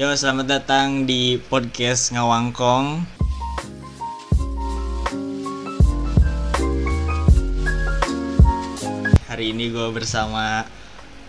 Yo, selamat datang di podcast Ngawangkong. Hari ini gue bersama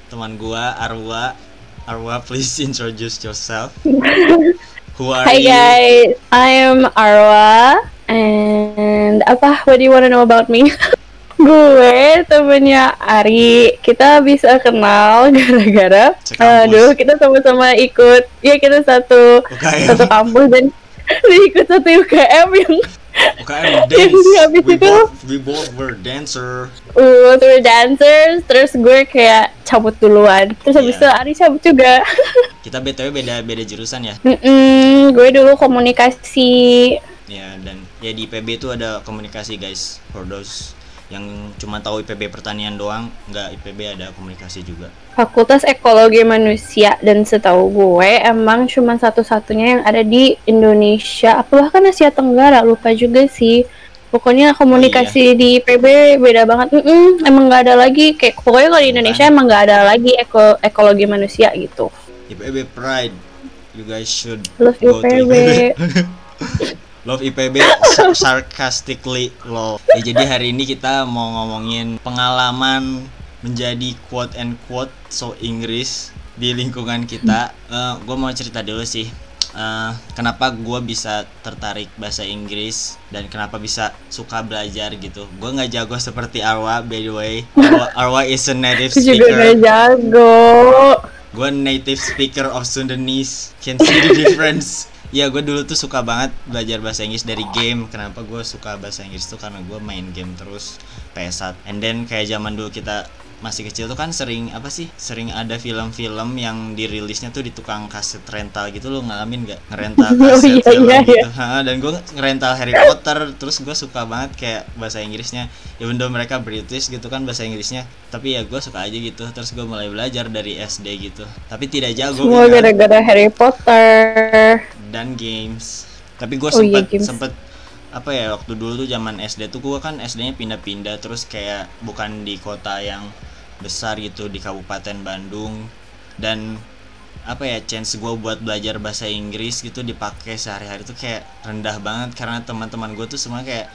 teman gue Arwa. Arwa, please introduce yourself. Who are Hi you? guys, I am Arwa and apa? What do you wanna know about me? gue temennya Ari. Kita bisa kenal gara-gara eh, dulu kita sama-sama ikut. Ya kita satu UKM. satu kampus dan ikut satu UKM yang UKM Yang dance. habis We itu- both, we both were dancer. uh, terus dancers. Terus gue kayak cabut duluan. Terus habis Iya. itu Ari cabut juga. Kita btw beda beda jurusan ya. Mm-mm, gue dulu komunikasi. Ya dan ya di IPB itu ada komunikasi guys. For those yang cuma tahu IPB pertanian doang, nggak IPB ada komunikasi juga. Fakultas Ekologi Manusia dan setahu gue emang cuma satu-satunya yang ada di Indonesia, apa bahkan Asia Tenggara lupa juga sih. Pokoknya komunikasi di PB beda banget. Mm-mm, emang nggak ada lagi kayak pokoknya kalau di Indonesia emang nggak ada lagi eko, ekologi manusia gitu. IPB Pride. You guys should Love go to IPB. Love IPB sa- sarcastically love. Ya, jadi hari ini kita mau ngomongin pengalaman menjadi quote and quote so Inggris di lingkungan kita. gue mau cerita dulu sih. Eh, kenapa gue bisa tertarik bahasa Inggris dan kenapa bisa suka belajar gitu. Gue nggak jago seperti Arwa by the way. Arwa, Arwa is a native juga speaker. nggak jago. Gue native speaker of Sundanese Can see the difference Ya gue dulu tuh suka banget belajar bahasa Inggris dari game. Kenapa gue suka bahasa Inggris tuh? Karena gue main game terus PS1 And then kayak zaman dulu kita masih kecil tuh kan sering apa sih? Sering ada film-film yang dirilisnya tuh di tukang kaset rental gitu. Lo ngalamin gak ngerental Oh, kaset iya, film iya, gitu. Ha, dan gue ngerental Harry Potter. Terus gue suka banget kayak bahasa Inggrisnya. Even though mereka British gitu kan bahasa Inggrisnya. Tapi ya gue suka aja gitu. Terus gue mulai belajar dari SD gitu. Tapi tidak jago Semua gitu. gara-gara Harry Potter. Dan games. Tapi gue Oh iya, sempet games. sempet apa ya waktu dulu tuh zaman SD tuh gue kan SD-nya pindah-pindah terus kayak bukan di kota yang besar gitu di Kabupaten Bandung. Dan apa ya chance gue buat belajar bahasa Inggris gitu dipakai sehari-hari tuh kayak rendah banget karena teman-teman gue tuh semua kayak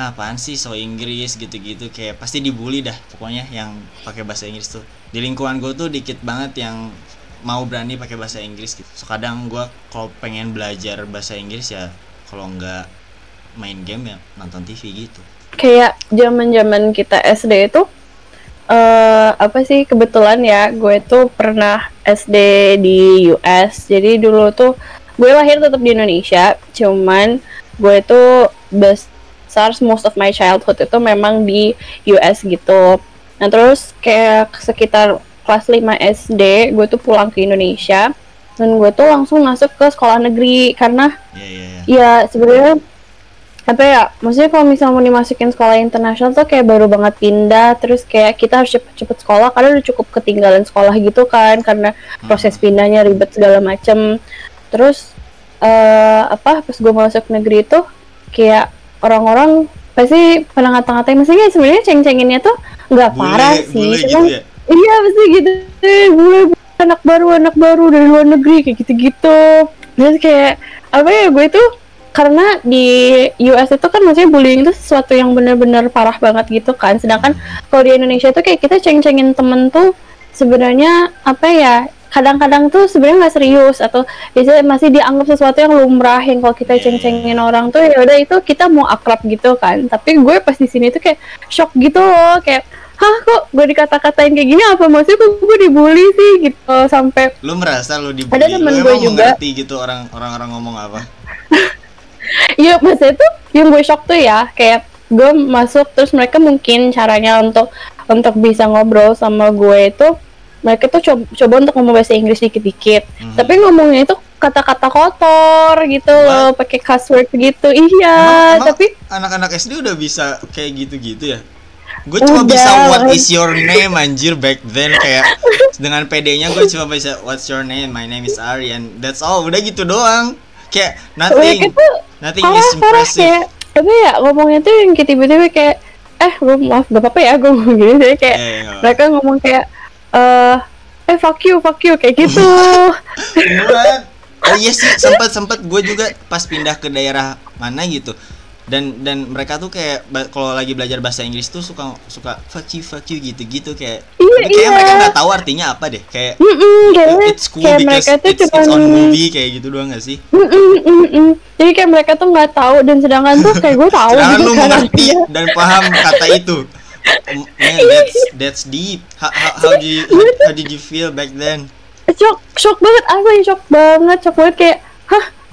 "Ah, apaan sih so Inggris gitu-gitu kayak pasti dibully dah pokoknya yang pakai bahasa Inggris tuh. Di lingkungan gue tuh dikit banget yang mau berani pakai bahasa Inggris gitu. So kadang gue kalau pengen belajar bahasa Inggris ya kalau nggak main game ya nonton TV gitu. Kayak zaman-zaman kita SD itu eh apa sih kebetulan ya gue tuh pernah SD di US jadi dulu tuh gue lahir tetap di Indonesia cuman gue tuh besar most of my childhood itu memang di US gitu. Nah terus kayak sekitar kelas 5 SD gue tuh pulang ke Indonesia dan gue tuh langsung masuk ke sekolah negeri karena ya ya ya Ya sebenarnya apa ya maksudnya kalau misalnya mau dimasukin sekolah internasional tuh kayak baru banget pindah terus kayak kita harus cepet-cepet sekolah karena udah cukup ketinggalan sekolah gitu kan karena proses pindahnya ribet segala macem. Terus eh apa pas gue masuk negeri itu kayak orang-orang pasti pada ngata-ngatain maksudnya sebenarnya ceng-cenginnya tuh nggak parah sih bule gitu ya Iya pasti gitu. Eh, gue anak baru anak baru dari luar negeri kayak gitu-gitu. Terus kayak apa ya gue tuh karena di US itu kan maksudnya bullying itu sesuatu yang benar-benar parah banget gitu kan. Sedangkan kalau di Indonesia tuh kayak kita ceng-cengin temen tuh sebenarnya apa ya kadang-kadang tuh sebenarnya nggak serius atau biasanya masih dianggap sesuatu yang lumrah yang kalau kita iya, ceng-cengin orang tuh ya udah itu kita mau akrab gitu kan. Tapi gue pas di sini tuh kayak shock gitu loh kayak hah kok gue dikata-katain kayak gini apa maksudnya kok gue dibully sih gitu sampai lu merasa lu dibully Ada temen lu gue juga. mengerti gitu orang orang-orang ngomong apa Iya, maksudnya tuh yang gue shock tuh ya, kayak gue masuk terus mereka mungkin caranya untuk untuk bisa ngobrol sama gue itu mereka tuh coba, coba untuk ngomong bahasa Inggris dikit-dikit. Mhm. Tapi ngomongnya itu kata-kata kotor gitu loh, pakai cuss word gitu. Iya, Emang- emang tapi anak-anak SD udah bisa kayak gitu-gitu ya gue cuma bisa what is your name anjir back then kayak dengan PD-nya gue cuma bisa what's your name my name is Ari and that's all udah gitu doang. Kayak nothing nothing is impressive kayak apa ya ngomongnya tuh yang tiba-tiba kayak eh gue maaf gak apa-apa ya gue ngomong gini kayak Eh, nggak mereka ngomong kayak eh eh fuck you fuck you kayak gitu. What? iya sih sempat sempat gue juga pas pindah ke daerah mana gitu dan dan mereka tuh kayak kalau lagi belajar bahasa Inggris tuh suka suka fuck you fuck you gitu gitu kayak Iya, tapi kayak iya. mereka nggak tahu artinya apa deh kayak Mm-mm, kayaknya it's cool kayak because mereka tuh it's, it's cuman on movie kayak gitu doang gak sih Mm-mm, mm-mm. Jadi kayak mereka tuh nggak tahu dan sedangkan tuh kayak gue tahu sedangkan gitu lu kan mengerti artinya. dan paham kata itu Oh, man that's that's deep how, how, how do you Iya how, how did you feel back then Shock, shock banget, asli shock banget, shock banget kayak,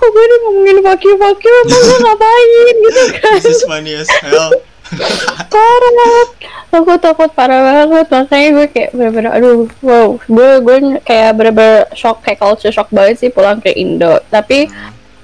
kok gue udah ngomongin fuck you, fuck you, emang gue ngapain? Gitu kan. this is funny as hell. Parah, aku takut parah banget, makanya gue kayak bener-bener, aduh, wow, gue gue kayak bener-bener shock, kayak culture shock banget sih pulang ke Indo, tapi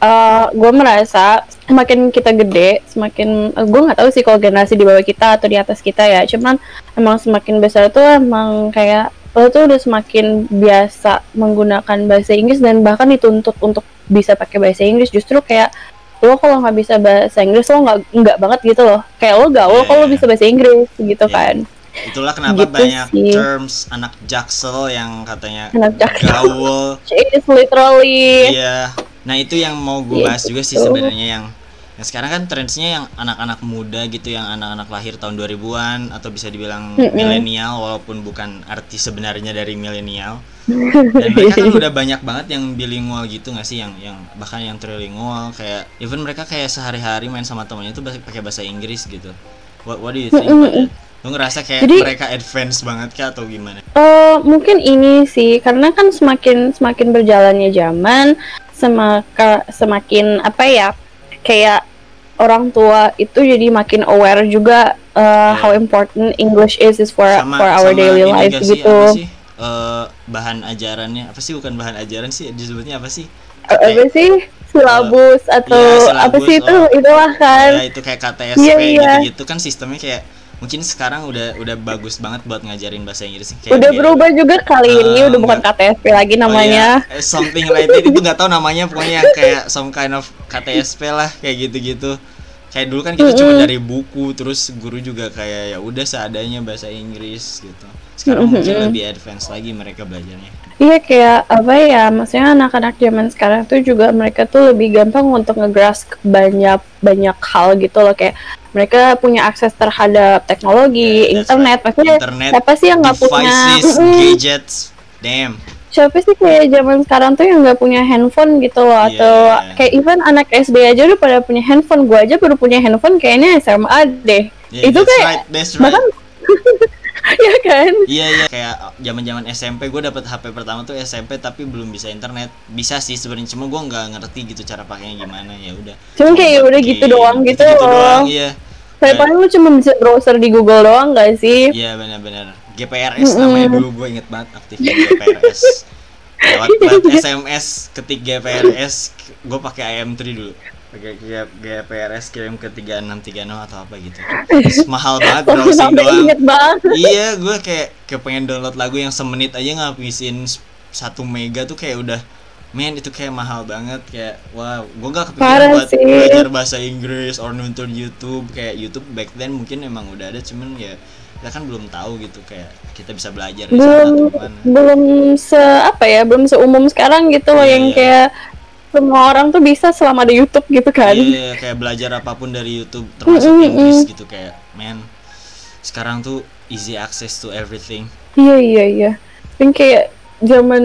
uh, gue merasa semakin kita gede, semakin uh, gue nggak tahu sih kalau generasi di bawah kita atau di atas kita ya, cuman emang semakin besar tuh emang kayak lo tuh udah semakin biasa menggunakan bahasa Inggris dan bahkan dituntut untuk bisa pakai bahasa Inggris. Justru kayak lo kalau nggak bisa bahasa Inggris lo nggak nggak banget gitu loh. Kayak lo gaul Iya, kalau iya. bisa bahasa Inggris gitu Iya. kan. itulah kenapa Gitu banyak sih. terms anak jaksel yang katanya Anak Jaksel. gaul is literally Iya. Nah itu yang mau gue Iya, bahas juga sih betul. sebenarnya yang yang sekarang kan trendsnya yang anak-anak muda gitu yang anak-anak lahir tahun 2000-an atau bisa dibilang Mm-mm. milenial walaupun bukan arti sebenarnya dari milenial. Dan mereka kan udah banyak banget yang bilingual gitu gak sih yang yang bahkan yang trilingual kayak even mereka kayak sehari-hari main sama temannya itu pakai bahasa Inggris gitu. What what do you think about that? Lu ngerasa kayak Jadi- mereka advance banget kah atau gimana? Eh, mungkin ini sih karena kan semakin semakin berjalannya zaman semaka semakin apa ya kayak orang tua itu jadi makin aware juga uh, Iya. how important English is is for sama for our sama daily life gak sih, gitu. apa sih eh, bahan ajarannya apa sih bukan bahan ajaran sih disebutnya apa sih Eh, apa sih silabus atau iya, apa silabus, sih itu oh. itulah kan. ya itu kayak KTSP Iya, iya. gitu-gitu kan sistemnya kayak mungkin sekarang udah udah bagus banget buat ngajarin bahasa Inggris kayak udah kayak- berubah juga kali ini Eh, udah bukan. KTSP lagi Oh, namanya. iya, eh, something like that itu nggak tahu namanya pokoknya yang kayak some kind of KTSP lah kayak gitu-gitu kayak dulu kan kita cuma Mm-mm. dari buku terus guru juga kayak ya udah seadanya bahasa Inggris gitu sekarang mungkin Mm-mm. lebih advance lagi mereka belajarnya Iya kayak apa ya, maksudnya anak-anak zaman sekarang tuh juga mereka tuh lebih gampang untuk ngegrasp banyak banyak hal gitu loh kayak mereka punya akses terhadap teknologi, Yeah, internet, right. maksudnya internet siapa sih yang nggak punya? gadgets. Damn. Siapa sih kayak zaman sekarang tuh yang nggak punya handphone gitu loh? Iya, atau kayak even anak SD aja udah pada punya handphone, gua aja baru punya handphone kayaknya SMA deh. Yeah, Itu kayak right, that's right. bahkan ya kan? Iya iya. Kayak zaman zaman SMP gue dapet HP pertama tuh SMP tapi belum bisa internet. Bisa sih sebenarnya cuma gue nggak ngerti gitu cara pakainya gimana ya udah. Cuman kayak Cuma udah gitu doang gitu gitu loh. doang iya. Kayak paling lu cuma bisa browser di Google doang gak sih? iya benar-benar. GPRS namanya dulu gue inget banget aktifnya GPRS lewat lewat SMS ketik GPRS gue pakai IM3 dulu pakai G- GPRS kirim ke 3636 atau apa gitu Terus mahal banget browsing doang banget. iya gue kayak kayak pengen download lagu yang semenit aja ngabisin satu mega tuh kayak udah men itu kayak mahal banget kayak wow gue gak kepikiran Parah buat sih. belajar bahasa Inggris or nonton YouTube kayak YouTube back then mungkin emang udah ada cuman ya kita kan belum tahu gitu kayak kita bisa belajar di sana atau belum gimana belum se apa ya belum seumum sekarang gitu loh Iya, yang iya. kayak semua orang tuh bisa selama ada YouTube gitu kan. Iya kayak belajar apa pun dari YouTube termasuk Mm, Inggris gitu kayak man sekarang tuh easy access to everything. Iya iya iya. Dan kayak zaman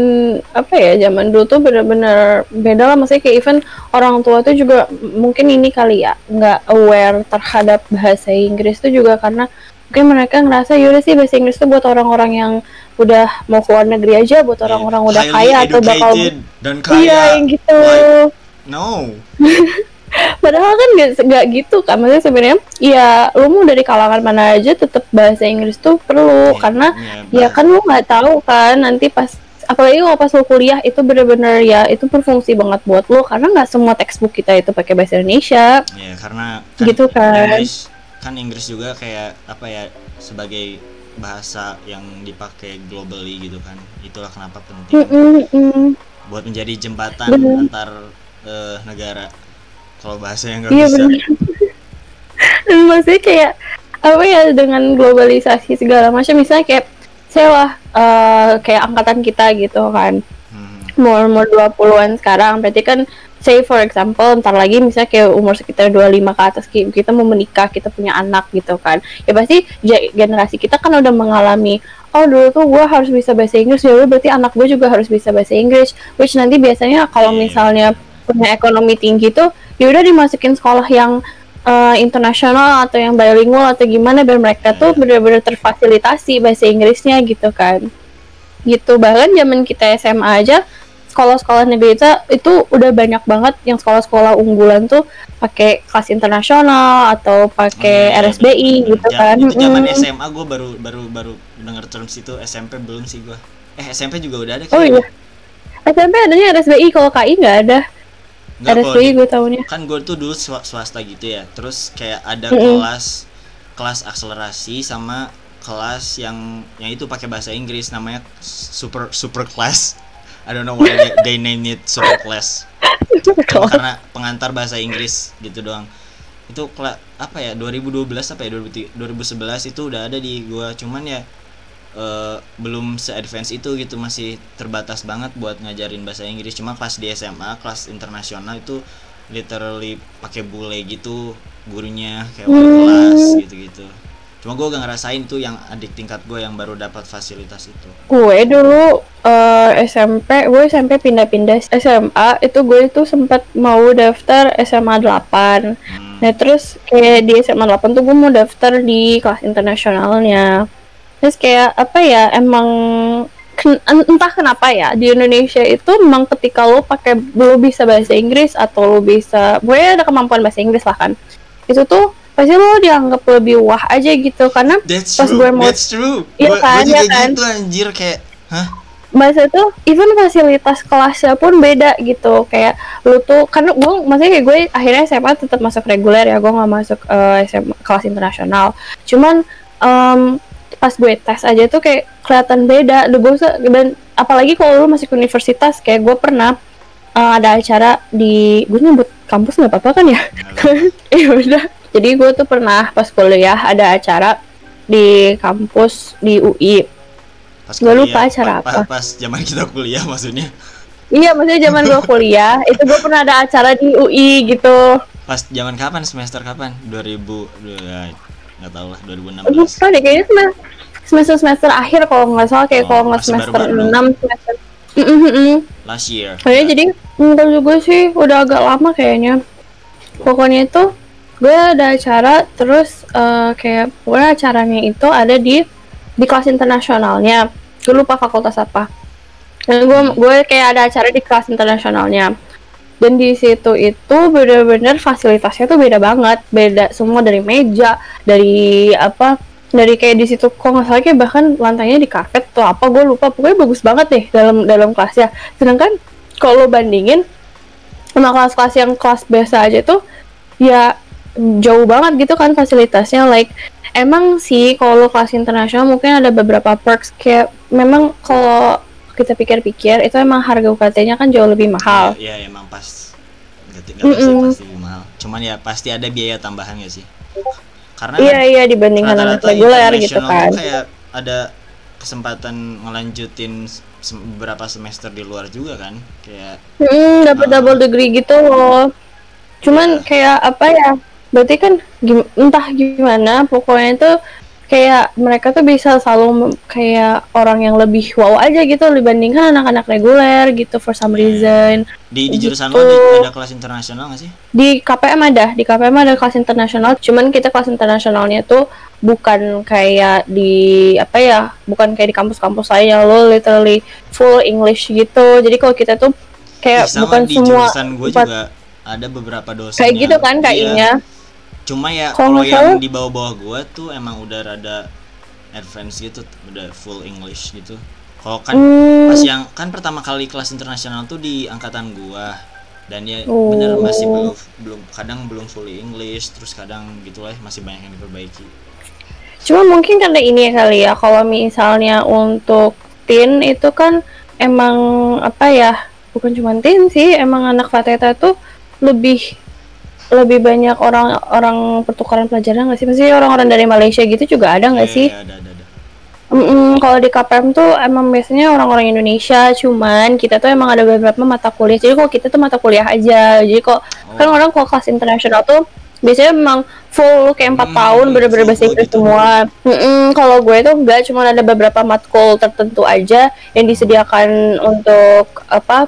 apa ya zaman dulu tuh bener-bener beda lah. Maksudnya kayak even orang tua tuh juga mungkin ini kali ya nggak aware terhadap bahasa Inggris tuh juga karena mungkin mereka ngerasa yaudah sih bahasa Inggris tuh buat orang-orang yang udah mau ke luar negeri aja buat orang-orang udah Iya. Highly kaya atau bakal dan kaya iya yang gitu like, no Padahal kan nggak nggak gitu kan, maksudnya sebenarnya ya lu mau dari kalangan mana aja tetap bahasa Inggris tuh perlu Iya, karena iya, ya kan lu nggak tahu kan nanti pas apalagi kalau pas lu kuliah itu bener-bener ya itu berfungsi banget buat lu karena nggak semua textbook kita itu pakai bahasa Indonesia. Ya karena Gitu kan. Inggris kan Inggris juga kayak apa ya sebagai bahasa yang dipakai globally gitu kan. Itulah kenapa penting Mm-mm-mm. buat menjadi jembatan Bener. antar eh, negara. Kalau bahasa yang nggak Iya bisa. Dan maksudnya kayak apa ya dengan globalisasi segala macam misalnya kayak saya lah eh, kayak angkatan kita gitu kan Hmm. mau umur 20-an sekarang berarti kan say for example ntar lagi misalnya kayak umur sekitar 25 ke atas ki- kita mau menikah kita punya anak gitu kan ya pasti generasi kita kan udah mengalami oh dulu tuh gue harus bisa bahasa Inggris ya udah berarti anak gue juga harus bisa bahasa Inggris which nanti biasanya kalau Iya. misalnya punya ekonomi tinggi tuh ya udah dimasukin sekolah yang eh, internasional atau yang bilingual atau gimana biar mereka tuh Iya. benar-benar terfasilitasi bahasa Inggrisnya gitu kan gitu bahkan zaman kita SMA aja sekolah-sekolah negeri itu, itu udah banyak banget yang sekolah-sekolah unggulan tuh pakai kelas internasional atau pakai Oh, iya, RSBI bener, gitu bener. kan Itu zaman Mm. SMA gue baru baru baru denger terms itu SMP belum sih gue. Eh SMP juga udah ada oh iya kayaknya. SMP adanya RSBI kalau KI nggak ada Nggak, kalau RSBI gue tahunya kan gue tuh dulu swa- swasta gitu ya. Terus kayak ada Mm-mm. kelas kelas akselerasi sama kelas yang yang itu pakai bahasa Inggris namanya super super class. I don't know why they, they name it super class. Cuma karena pengantar bahasa Inggris gitu doang itu apa ya 2012 apa ya 2000 2011 itu udah ada di gua cuman ya eh, belum se-advance itu gitu masih terbatas banget buat ngajarin bahasa Inggris cuma pas di SMA kelas internasional itu literally pakai bule gitu gurunya kayak Hmm. kelas gitu-gitu cuma gua gak ngerasain tuh yang adik tingkat gue yang baru dapat fasilitas itu. Gue dulu eh, SMP gue SMP pindah-pindah SMA itu gue itu sempat mau daftar SMA 8 Hmm, Nah terus kayak di SMA 8 tuh gue mau daftar di kelas internasionalnya. Terus kayak apa ya emang entah kenapa ya di Indonesia itu memang ketika lo pakai lo bisa bahasa Inggris atau lo bisa gue ada kemampuan bahasa Inggris lah kan. Itu tuh pasti lo dianggap lebih wah aja gitu karena that's pas true gue mau that's true. Iya Gua- gua kan, juga iya kan? gitu anjir kayak hah? Bahasa tuh even fasilitas kelasnya pun beda gitu. Kayak lu tuh karena gue maksudnya kayak gue akhirnya SMA tetap masuk reguler ya gue nggak masuk eh, SMA kelas internasional. Cuman em, pas gue tes aja tuh kayak kelihatan beda. Duh, gue dan apalagi kalau lu masuk universitas kayak gue pernah eh, ada acara di gue nyebut kampus nggak apa-apa kan ya? Ya udah jadi gue tuh pernah pas kuliah ada acara di kampus di UI pas Gua kuliah, lupa acara pa- pa- apa. pas zaman kita kuliah maksudnya Iya, maksudnya zaman gue kuliah, itu gue pernah ada acara di UI gitu. pas zaman kapan semester kapan 2000 ya, nggak tahu lah 2016 Lupa deh, kayaknya sem- semester semester akhir kalau nggak salah kayak Oh, kalau nggak semester. 6 semester. Mm, mm, mm. last year Kayaknya jadi enggak juga sih, udah agak lama kayaknya. Pokoknya itu gue ada acara terus eh, kayak pokoknya acaranya itu ada di di kelas internasionalnya. Gue lupa fakultas apa. Dan gue gue kayak ada acara di kelas internasionalnya. Dan di situ itu bener-bener fasilitasnya tuh beda banget, beda semua dari meja, dari apa, dari kayak di situ kok nggak salah kayak bahkan lantainya di karpet tuh apa gue lupa pokoknya bagus banget deh dalam dalam kelasnya. Sedangkan kalau bandingin sama kelas-kelas yang kelas biasa aja tuh ya jauh banget gitu kan fasilitasnya like emang sih kalau kelas internasional mungkin ada beberapa perks kayak memang kalau kita pikir-pikir itu emang harga UKT-nya kan jauh lebih mahal. ya, ya emang pas nggak nggak tahu sih Mm-mm. pasti lebih mahal cuman ya pasti ada biaya tambahan gak sih karena Iya kan iya dibandingkan anak rata-rata reguler gitu kan. kayak ada kesempatan ngelanjutin se- beberapa semester di luar juga kan kayak Hmm, dapat Ah. double degree gitu loh. Cuman kayak apa ya? Berarti kan gim- entah gimana pokoknya itu kayak mereka tuh bisa selalu kayak orang yang lebih wow aja gitu dibandingkan anak-anak reguler gitu for some Iya. reason. di di jurusan Gitu. lo ada kelas internasional gak sih Di KPM ada, di KPM ada kelas internasional, cuman kita kelas internasionalnya tuh bukan kayak di apa ya, bukan kayak di kampus-kampus yang lo literally full English gitu. Jadi kalau kita tuh kayak sama bukan di semua jurusan gue juga ada beberapa dosen kayak gitu kan iya. kayaknya. Cuma ya Kalau yang di bawah-bawah gua tuh emang udah rada advance gitu udah full English gitu. Kalau kan Hmm, pas yang kan pertama kali kelas internasional tuh di angkatan gua. Dan ya Oh. bener masih belum belum kadang belum fully English terus kadang gitu lah masih banyak yang diperbaiki. Cuma mungkin karena ini ya kali ya, kalau misalnya untuk teen itu kan emang apa ya, bukan cuma teen sih, emang anak Fateta tuh lebih lebih banyak orang-orang pertukaran pelajaran nggak sih? Maksudnya orang-orang dari Malaysia gitu juga ada nggak Iya, sih? iya, ada ada ada Mm-mm, kalau di KPM tuh emang biasanya orang-orang Indonesia, cuman kita tuh emang ada beberapa mata kuliah. Jadi kalau kita tuh mata kuliah aja. Jadi kok kan Oh. orang kalau kelas internasional tuh biasanya emang full kayak empat Hmm, tahun bener-bener full bahasa Inggris gitu. semua. Mm-mm, kalau gue tuh enggak, cuman ada beberapa matkul tertentu aja yang disediakan untuk apa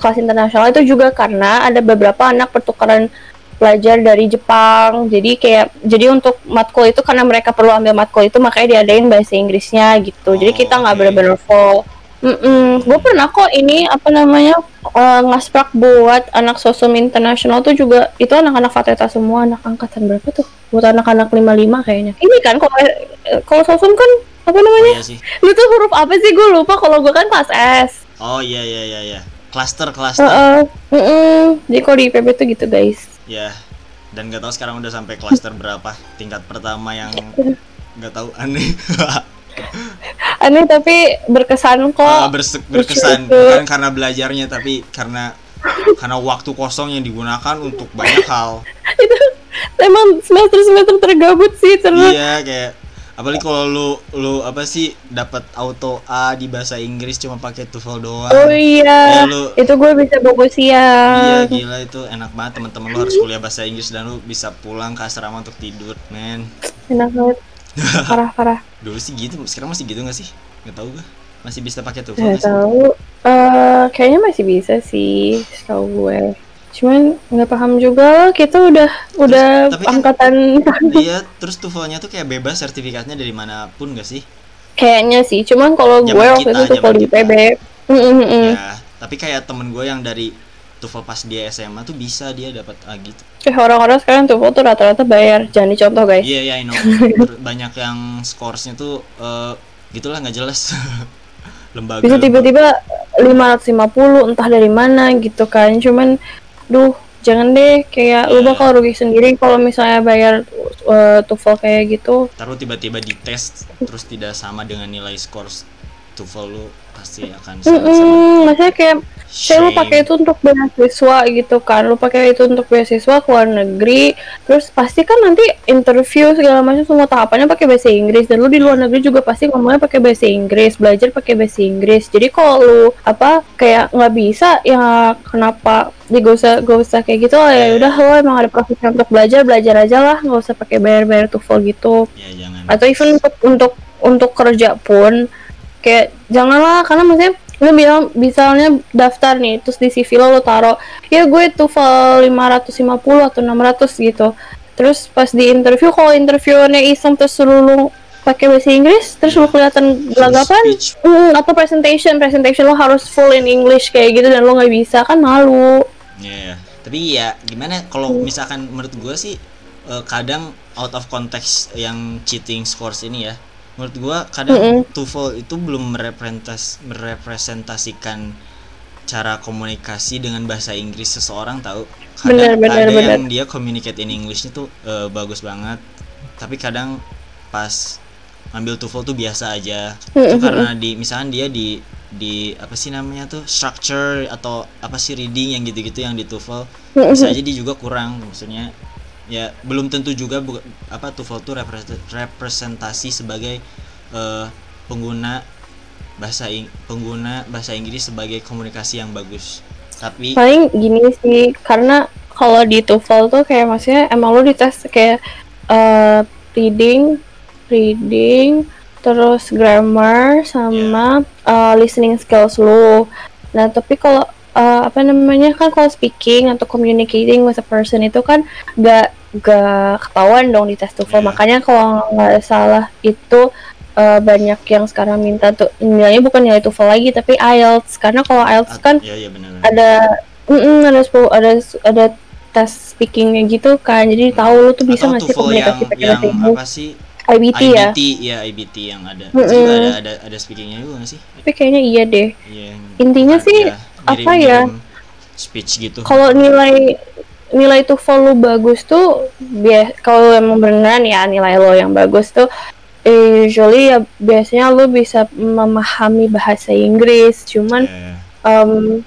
kelas internasional itu juga karena ada beberapa anak pertukaran pelajar dari Jepang. Jadi kayak jadi untuk matkul itu karena mereka perlu ambil matkul itu makanya diadain bahasa Inggrisnya gitu. jadi Oh, kita nggak oke. bener-bener full. Mm Gue pernah kok ini apa namanya eh, ngasprak buat anak sosum internasional tuh juga itu anak-anak Fateta semua anak angkatan berapa tuh? Buat anak-anak 55 kayaknya. Ini kan kalau eh, kalau sosum kan apa Oh, namanya? iya sih. Lu tuh huruf apa sih? Gue lupa kalau gue kan kelas S. Oh iya iya iya iya. Cluster cluster. Heeh. Mm-mm. Jadi kalau di IPB tuh gitu guys. Ya. Dan gak tahu sekarang udah sampai cluster berapa tingkat pertama yang nggak tahu aneh. Aneh tapi berkesan kok. Ah, berse- berkesan bukan karena belajarnya tapi karena karena waktu kosong yang digunakan untuk banyak hal. itu emang semester semester tergabut sih terus. iya kayak apalagi kalau lu lu apa sih dapat auto A di bahasa Inggris cuma pakai TOEFL doang. Oh iya, Ya, lu- itu gue bisa Iya siang. gila itu enak banget teman-teman lu harus kuliah bahasa Inggris dan lu bisa pulang ke asrama untuk tidur men Enak banget. Parah parah. dulu sih gitu sekarang masih gitu gak sih nggak tahu gue masih bisa pakai TOEFL Gak nggak tahu. Eh kayaknya masih bisa sih, setahu gue. Cuman nggak paham juga. Kita udah udah tapi kan- angkatan Iya, terus TOEFL-nya tuh kayak bebas sertifikatnya dari mana pun gak sih? kayaknya sih. Cuman kalau gue waktu kita, itu tuh zaman di. IPB. Mm, mm, mm. Ya, tapi kayak temen gue yang dari TOEFL pas dia SMA tuh bisa dia dapat A gitu. Eh orang-orang sekarang tuh foto rata-rata bayar. Jangan dicontoh guys. Iya, iya, I know. Ter- Banyak yang scoresnya tuh eh, gitulah nggak jelas. Lembaga. bisa tiba-tiba 550 entah dari mana gitu kan cuman duh jangan deh kayak lu Iya. bakal rugi sendiri kalau misalnya bayar uh, TOEFL kayak gitu Taruh tiba-tiba dites terus tidak sama dengan nilai scores TOEFL lu pasti akan sangat-sangat Mm-mm, maksudnya kayak saya lu pakai itu untuk beasiswa gitu kan. Lu pakai itu untuk beasiswa ke luar negeri. Terus pasti kan nanti interview segala macam semua tahapannya pakai bahasa Inggris. Dan lu di luar negeri juga pasti ngomongnya pakai bahasa Inggris belajar pakai bahasa Inggris. Jadi kalau lu apa kayak nggak bisa ya kenapa ya gak usah gak usah kayak gitu lah. Ya udah lo emang ada profesi untuk belajar belajar aja lah. Nggak usah pakai bayar bayar TOEFL gitu. Ya jangan. atau even untuk untuk untuk kerja pun kayak janganlah. Karena maksudnya lu bilang misalnya daftar nih terus di CV lo lo taro ya gue TOEFL 550 atau 600 gitu. Terus pas di interview kalau interviewernya iseng terus suruh lu pakai bahasa Inggris terus lu kelihatan gelagapan hmm, atau presentation presentation lo harus full in English kayak gitu dan lo nggak bisa kan malu. Iya, tapi ya gimana kalau misalkan menurut gue sih eh, kadang out of context yang cheating scores ini ya. Menurut gue kadang Mm-mm. TOEFL itu belum merepresentas merepresentasikan cara komunikasi dengan bahasa Inggris seseorang tahu. Kadang benar, ada benar. yang dia communicate in English itu eh, bagus banget. Tapi kadang pas ambil TOEFL tuh biasa aja. Itu Mm-mm. karena di misalkan dia di di apa sih namanya tuh structure atau apa sih reading yang gitu-gitu yang di TOEFL bisa aja dia juga kurang maksudnya ya belum tentu juga bu- apa TOEFL tuh repre- representasi sebagai eh, pengguna bahasa Ing- pengguna bahasa Inggris sebagai komunikasi yang bagus. Tapi paling gini sih karena kalau di TOEFL tuh kayak maksudnya emang lu dites kayak eh, reading reading terus grammar sama eh, listening skills lu. Nah tapi kalau eh, apa namanya kan kalau speaking atau communicating with a person itu kan gak gak ketahuan dong di tes TOEFL Iya. makanya kalau nggak salah itu eh, banyak yang sekarang minta tuh nilainya bukan nilai TOEFL lagi tapi IELTS. Karena kalau IELTS kan ya ya benar ada mm, ada sepuluh ada ada tes speakingnya gitu kan. Jadi tahu lu tuh bisa atau nggak sih TOEFL yang komunikasi pakai bahasa Inggris apa sih? IBT ya? IBT ya IBT yang ada. Itu juga ada ada ada speakingnya juga nggak sih? Tapi kayaknya iya deh. Iya, yang Intinya ada sih, apa ya? speech gitu. Kalau nilai nilai TOEFL lu bagus tuh bias kalau emang beneran ya nilai lo yang bagus tuh eh, usually ya biasanya lu bisa memahami bahasa Inggris. Cuman Ya, um,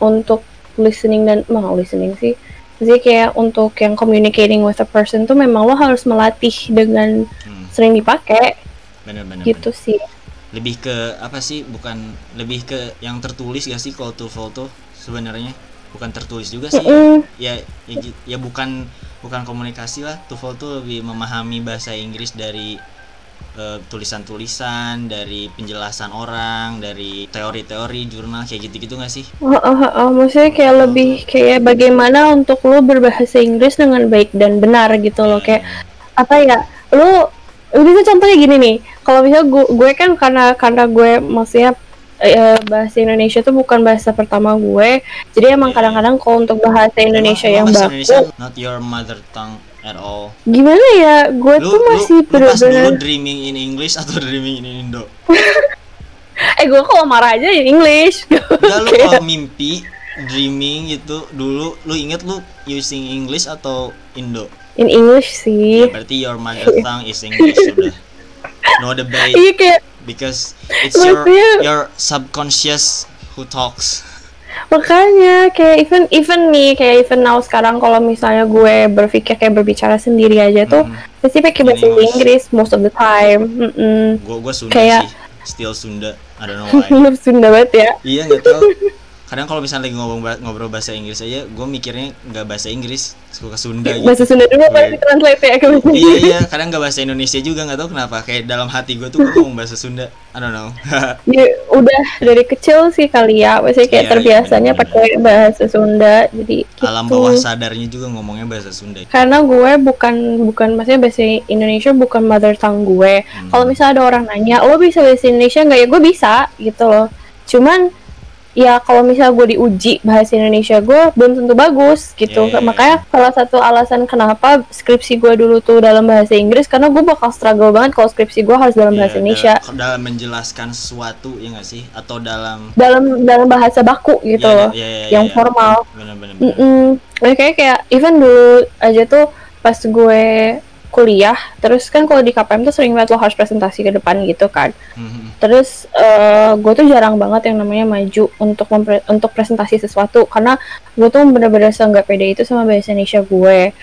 untuk listening dan mau listening sih jadi kayak untuk yang communicating with a person tuh memang lo harus melatih dengan hmm, sering dipakai. Benar gitu sih lebih ke apa sih? Bukan lebih ke yang tertulis gak sih kalau TOEFL tuh sebenarnya? Bukan tertulis juga sih. Mm-mm. ya ya, ya bukan bukan komunikasi lah. TOEFL tuh lebih memahami bahasa Inggris dari eh, tulisan-tulisan dari penjelasan orang dari teori-teori jurnal kayak gitu-gitu gak sih? Heeh, heeh. maksudnya kayak lebih kayak bagaimana untuk lu berbahasa Inggris dengan baik dan benar gitu loh. Kayak apa ya? Lu bisa contohnya gini nih kalau misalnya gue, gue kan karena karena gue maksudnya eh, bahasa Indonesia tuh bukan bahasa pertama gue jadi emang kadang-kadang kalau untuk bahasa Indonesia Emang- yang bahasa baku Indonesia not your mother tongue at all. Gimana ya? Gue lu, tuh masih bener-bener dreaming in English atau dreaming in Indo? Eh gue kalau marah aja in English. Enggak lu kalau mimpi dreaming gitu dulu lu inget lu using English atau Indo in English sih berarti your mother tongue is English sudah no debate iya kayak because it's your your subconscious who talks Makanya kayak even even nih kayak even now sekarang kalau misalnya gue berpikir kayak berbicara sendiri aja tuh Mhm. pasti pakai bahasa. Inggris most of the time. Mm-mm. gua gua Sunda Kayak- sih still Sunda I don't know why Sunda banget ya. iya nggak tahu kadang kalau misalnya lagi ngomong ba- ngobrol bahasa Inggris aja gue mikirnya nggak bahasa Inggris suka Sunda gitu Bahasa Sunda dulu pasti Weird. translate ya ke bahasa iya iya kadang nggak bahasa Indonesia juga nggak tahu kenapa kayak dalam hati gue tuh gue ngomong bahasa Sunda I don't know Ya, udah dari kecil sih kali ya, maksudnya kayak Iya, terbiasanya iya, bener-bener. pakai bahasa Sunda. Jadi gitu. alam bawah sadarnya juga ngomongnya bahasa Sunda karena gue bukan bukan maksudnya bahasa Indonesia bukan mother tongue gue. Hmm. Kalau misalnya ada orang nanya, lo bisa bahasa Indonesia nggak ya? Gue bisa gitu loh. Cuman ya kalau misalnya gue diuji bahasa Indonesia gue belum tentu bagus gitu. Yeah. Makanya salah satu alasan kenapa skripsi gue dulu tuh dalam bahasa Inggris karena gue bakal struggle banget kalau skripsi gue harus dalam Iya, bahasa Indonesia. dalam, dalam menjelaskan sesuatu ya nggak sih atau dalam Dalam dalam bahasa baku gitu Iya, loh, iya, iya, yang iya. formal. bener-bener Mm-mm. Nah, kayak kayak even dulu aja tuh pas gue kuliah, terus kan kalau di KPM tuh sering banget lo harus presentasi ke depan gitu kan. Mhm. Terus eh, gue tuh jarang banget yang namanya maju untuk mempre- untuk presentasi sesuatu karena gue tuh bener-bener nggak pede itu sama bahasa Indonesia gue.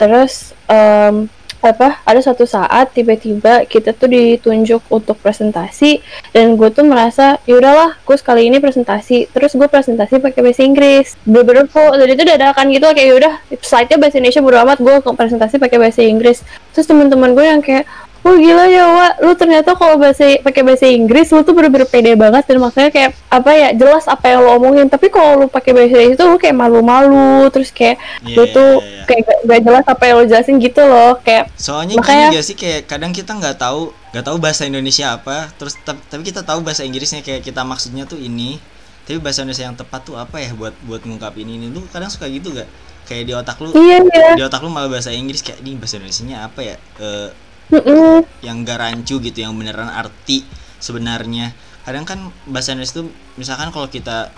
Terus em, apa ada suatu saat tiba-tiba kita tuh ditunjuk untuk presentasi dan gue tuh merasa ya udahlah gue sekali ini presentasi. Terus gue presentasi pakai bahasa Inggris. Bener-bener kok dan itu dadakan gitu kayak ya udah slide-nya bahasa Indonesia bodo amat gue presentasi pakai bahasa Inggris. Terus teman-teman gue yang kayak Wah gila ya Wak, lu ternyata kalau bahasa pakai bahasa Inggris lu tuh bener-bener pede banget. Dan makanya kayak apa ya jelas apa yang lo omongin. Tapi kalau lu pakai bahasa Inggris tuh lu kayak malu-malu. Terus kayak Iya, lu tuh iya, iya. kayak gak, gak jelas apa yang lo jelasin gitu loh. Kayak soalnya Makanya- gini gak sih kayak kadang kita nggak tahu nggak tahu bahasa Indonesia apa. Terus tap- tapi kita tahu bahasa Inggrisnya kayak kita maksudnya tuh ini. Tapi bahasa Indonesia yang tepat tuh apa ya buat buat ngungkapin ini lu kadang suka gitu gak kayak di otak lu iya iya. di otak lu malah bahasa Inggris kayak ini bahasa Indonesia nya apa ya? Eh, Mm-mm. yang gak rancu gitu yang beneran arti sebenarnya. Kadang kan bahasa Inggris tuh misalkan kalau kita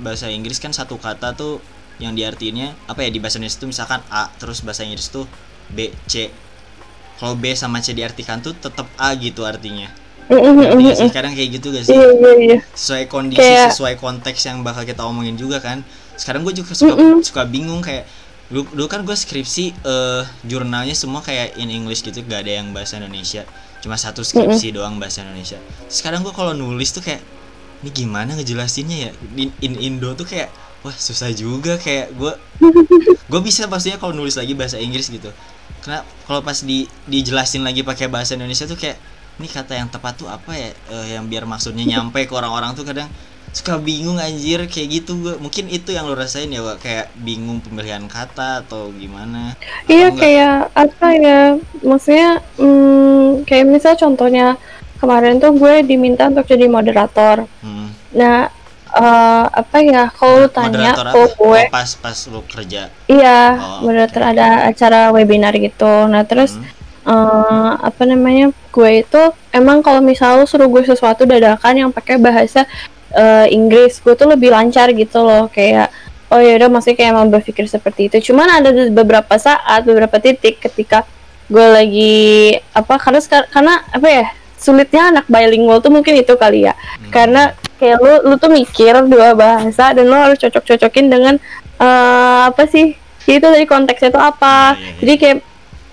bahasa Inggris kan satu kata tuh yang diartinya apa ya? Di bahasa Inggris tuh misalkan A terus bahasa Inggris tuh B C. Kalau B sama C diartikan tuh tetap A gitu artinya. Gak sih? kadang kayak gitu gak sih? Iya iya iya. Sesuai kondisi Kayak- sesuai konteks yang bakal kita omongin juga kan. Sekarang gue juga suka Mm-mm. suka bingung kayak dulu, dulu kan gue skripsi eh jurnalnya semua kayak in English gitu gak ada yang bahasa Indonesia. Cuma satu skripsi doang bahasa Indonesia. Sekarang gue kalau nulis tuh kayak ini gimana ngejelasinnya ya? In, in Indo tuh kayak wah susah juga kayak gue gue bisa pastinya kalau nulis lagi bahasa Inggris gitu. Karena kalau pas di dijelasin lagi pakai bahasa Indonesia tuh kayak ini kata yang tepat tuh apa ya? Eh, yang biar maksudnya nyampe ke orang-orang tuh kadang suka bingung anjir kayak gitu gue mungkin itu yang lo rasain ya Wak? kayak bingung pemilihan kata atau gimana Atau Iya enggak? kayak apa ya maksudnya hmm, kayak misal contohnya kemarin tuh gue diminta untuk jadi moderator. Hmm. Nah eh, apa ya kalau lu tanya apa? gue Oh, pas pas lu kerja iya Oh, moderator ada acara webinar gitu. Nah terus Hmm. eh, apa namanya gue itu emang kalau misal lu suruh gue sesuatu dadakan yang pakai bahasa eh, Inggris gue tuh lebih lancar gitu loh kayak oh ya udah maksudnya kayak emang berpikir seperti itu cuman ada beberapa saat beberapa titik ketika gue lagi apa karena karena apa ya sulitnya anak bilingual tuh mungkin itu kali ya Hmm. karena kayak lu lu tuh mikir dua bahasa dan lu harus cocok-cocokin dengan eh, apa sih itu dari konteksnya itu apa iya, iya. jadi kayak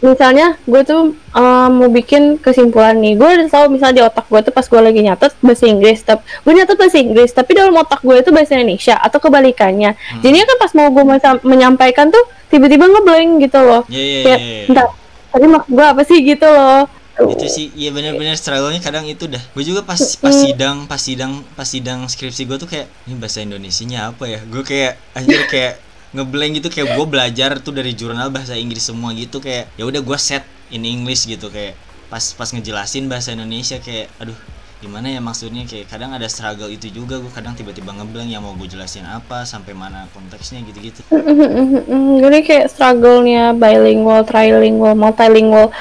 misalnya gue tuh um, mau bikin kesimpulan nih. Gue udah tahu misalnya di otak gue tuh pas gue lagi nyatet bahasa Inggris tapi gue nyatet bahasa Inggris tapi dalam otak gue itu bahasa Indonesia atau kebalikannya. Hmm. jadinya kan pas mau gue menyampaikan tuh tiba-tiba ngeblank gitu loh. Iya, iya, kayak iya, iya. entar tadi maksud gue apa sih? gitu loh. Itu sih iya bener-bener struggle-nya kadang itu dah. Gue juga pas pas sidang pas sidang pas sidang skripsi gue tuh kayak ini bahasa Indonesianya apa ya? Gue kayak anjir kayak ngeblank gitu kayak gue belajar tuh dari jurnal bahasa Inggris semua gitu kayak ya udah gue set in English gitu kayak pas pas ngejelasin bahasa Indonesia kayak aduh gimana ya maksudnya kayak kadang ada struggle itu juga gue kadang tiba-tiba ngeblank yang mau gue jelasin apa sampai mana konteksnya gitu-gitu Jadi kayak struggle-nya bilingual, trilingual, multilingual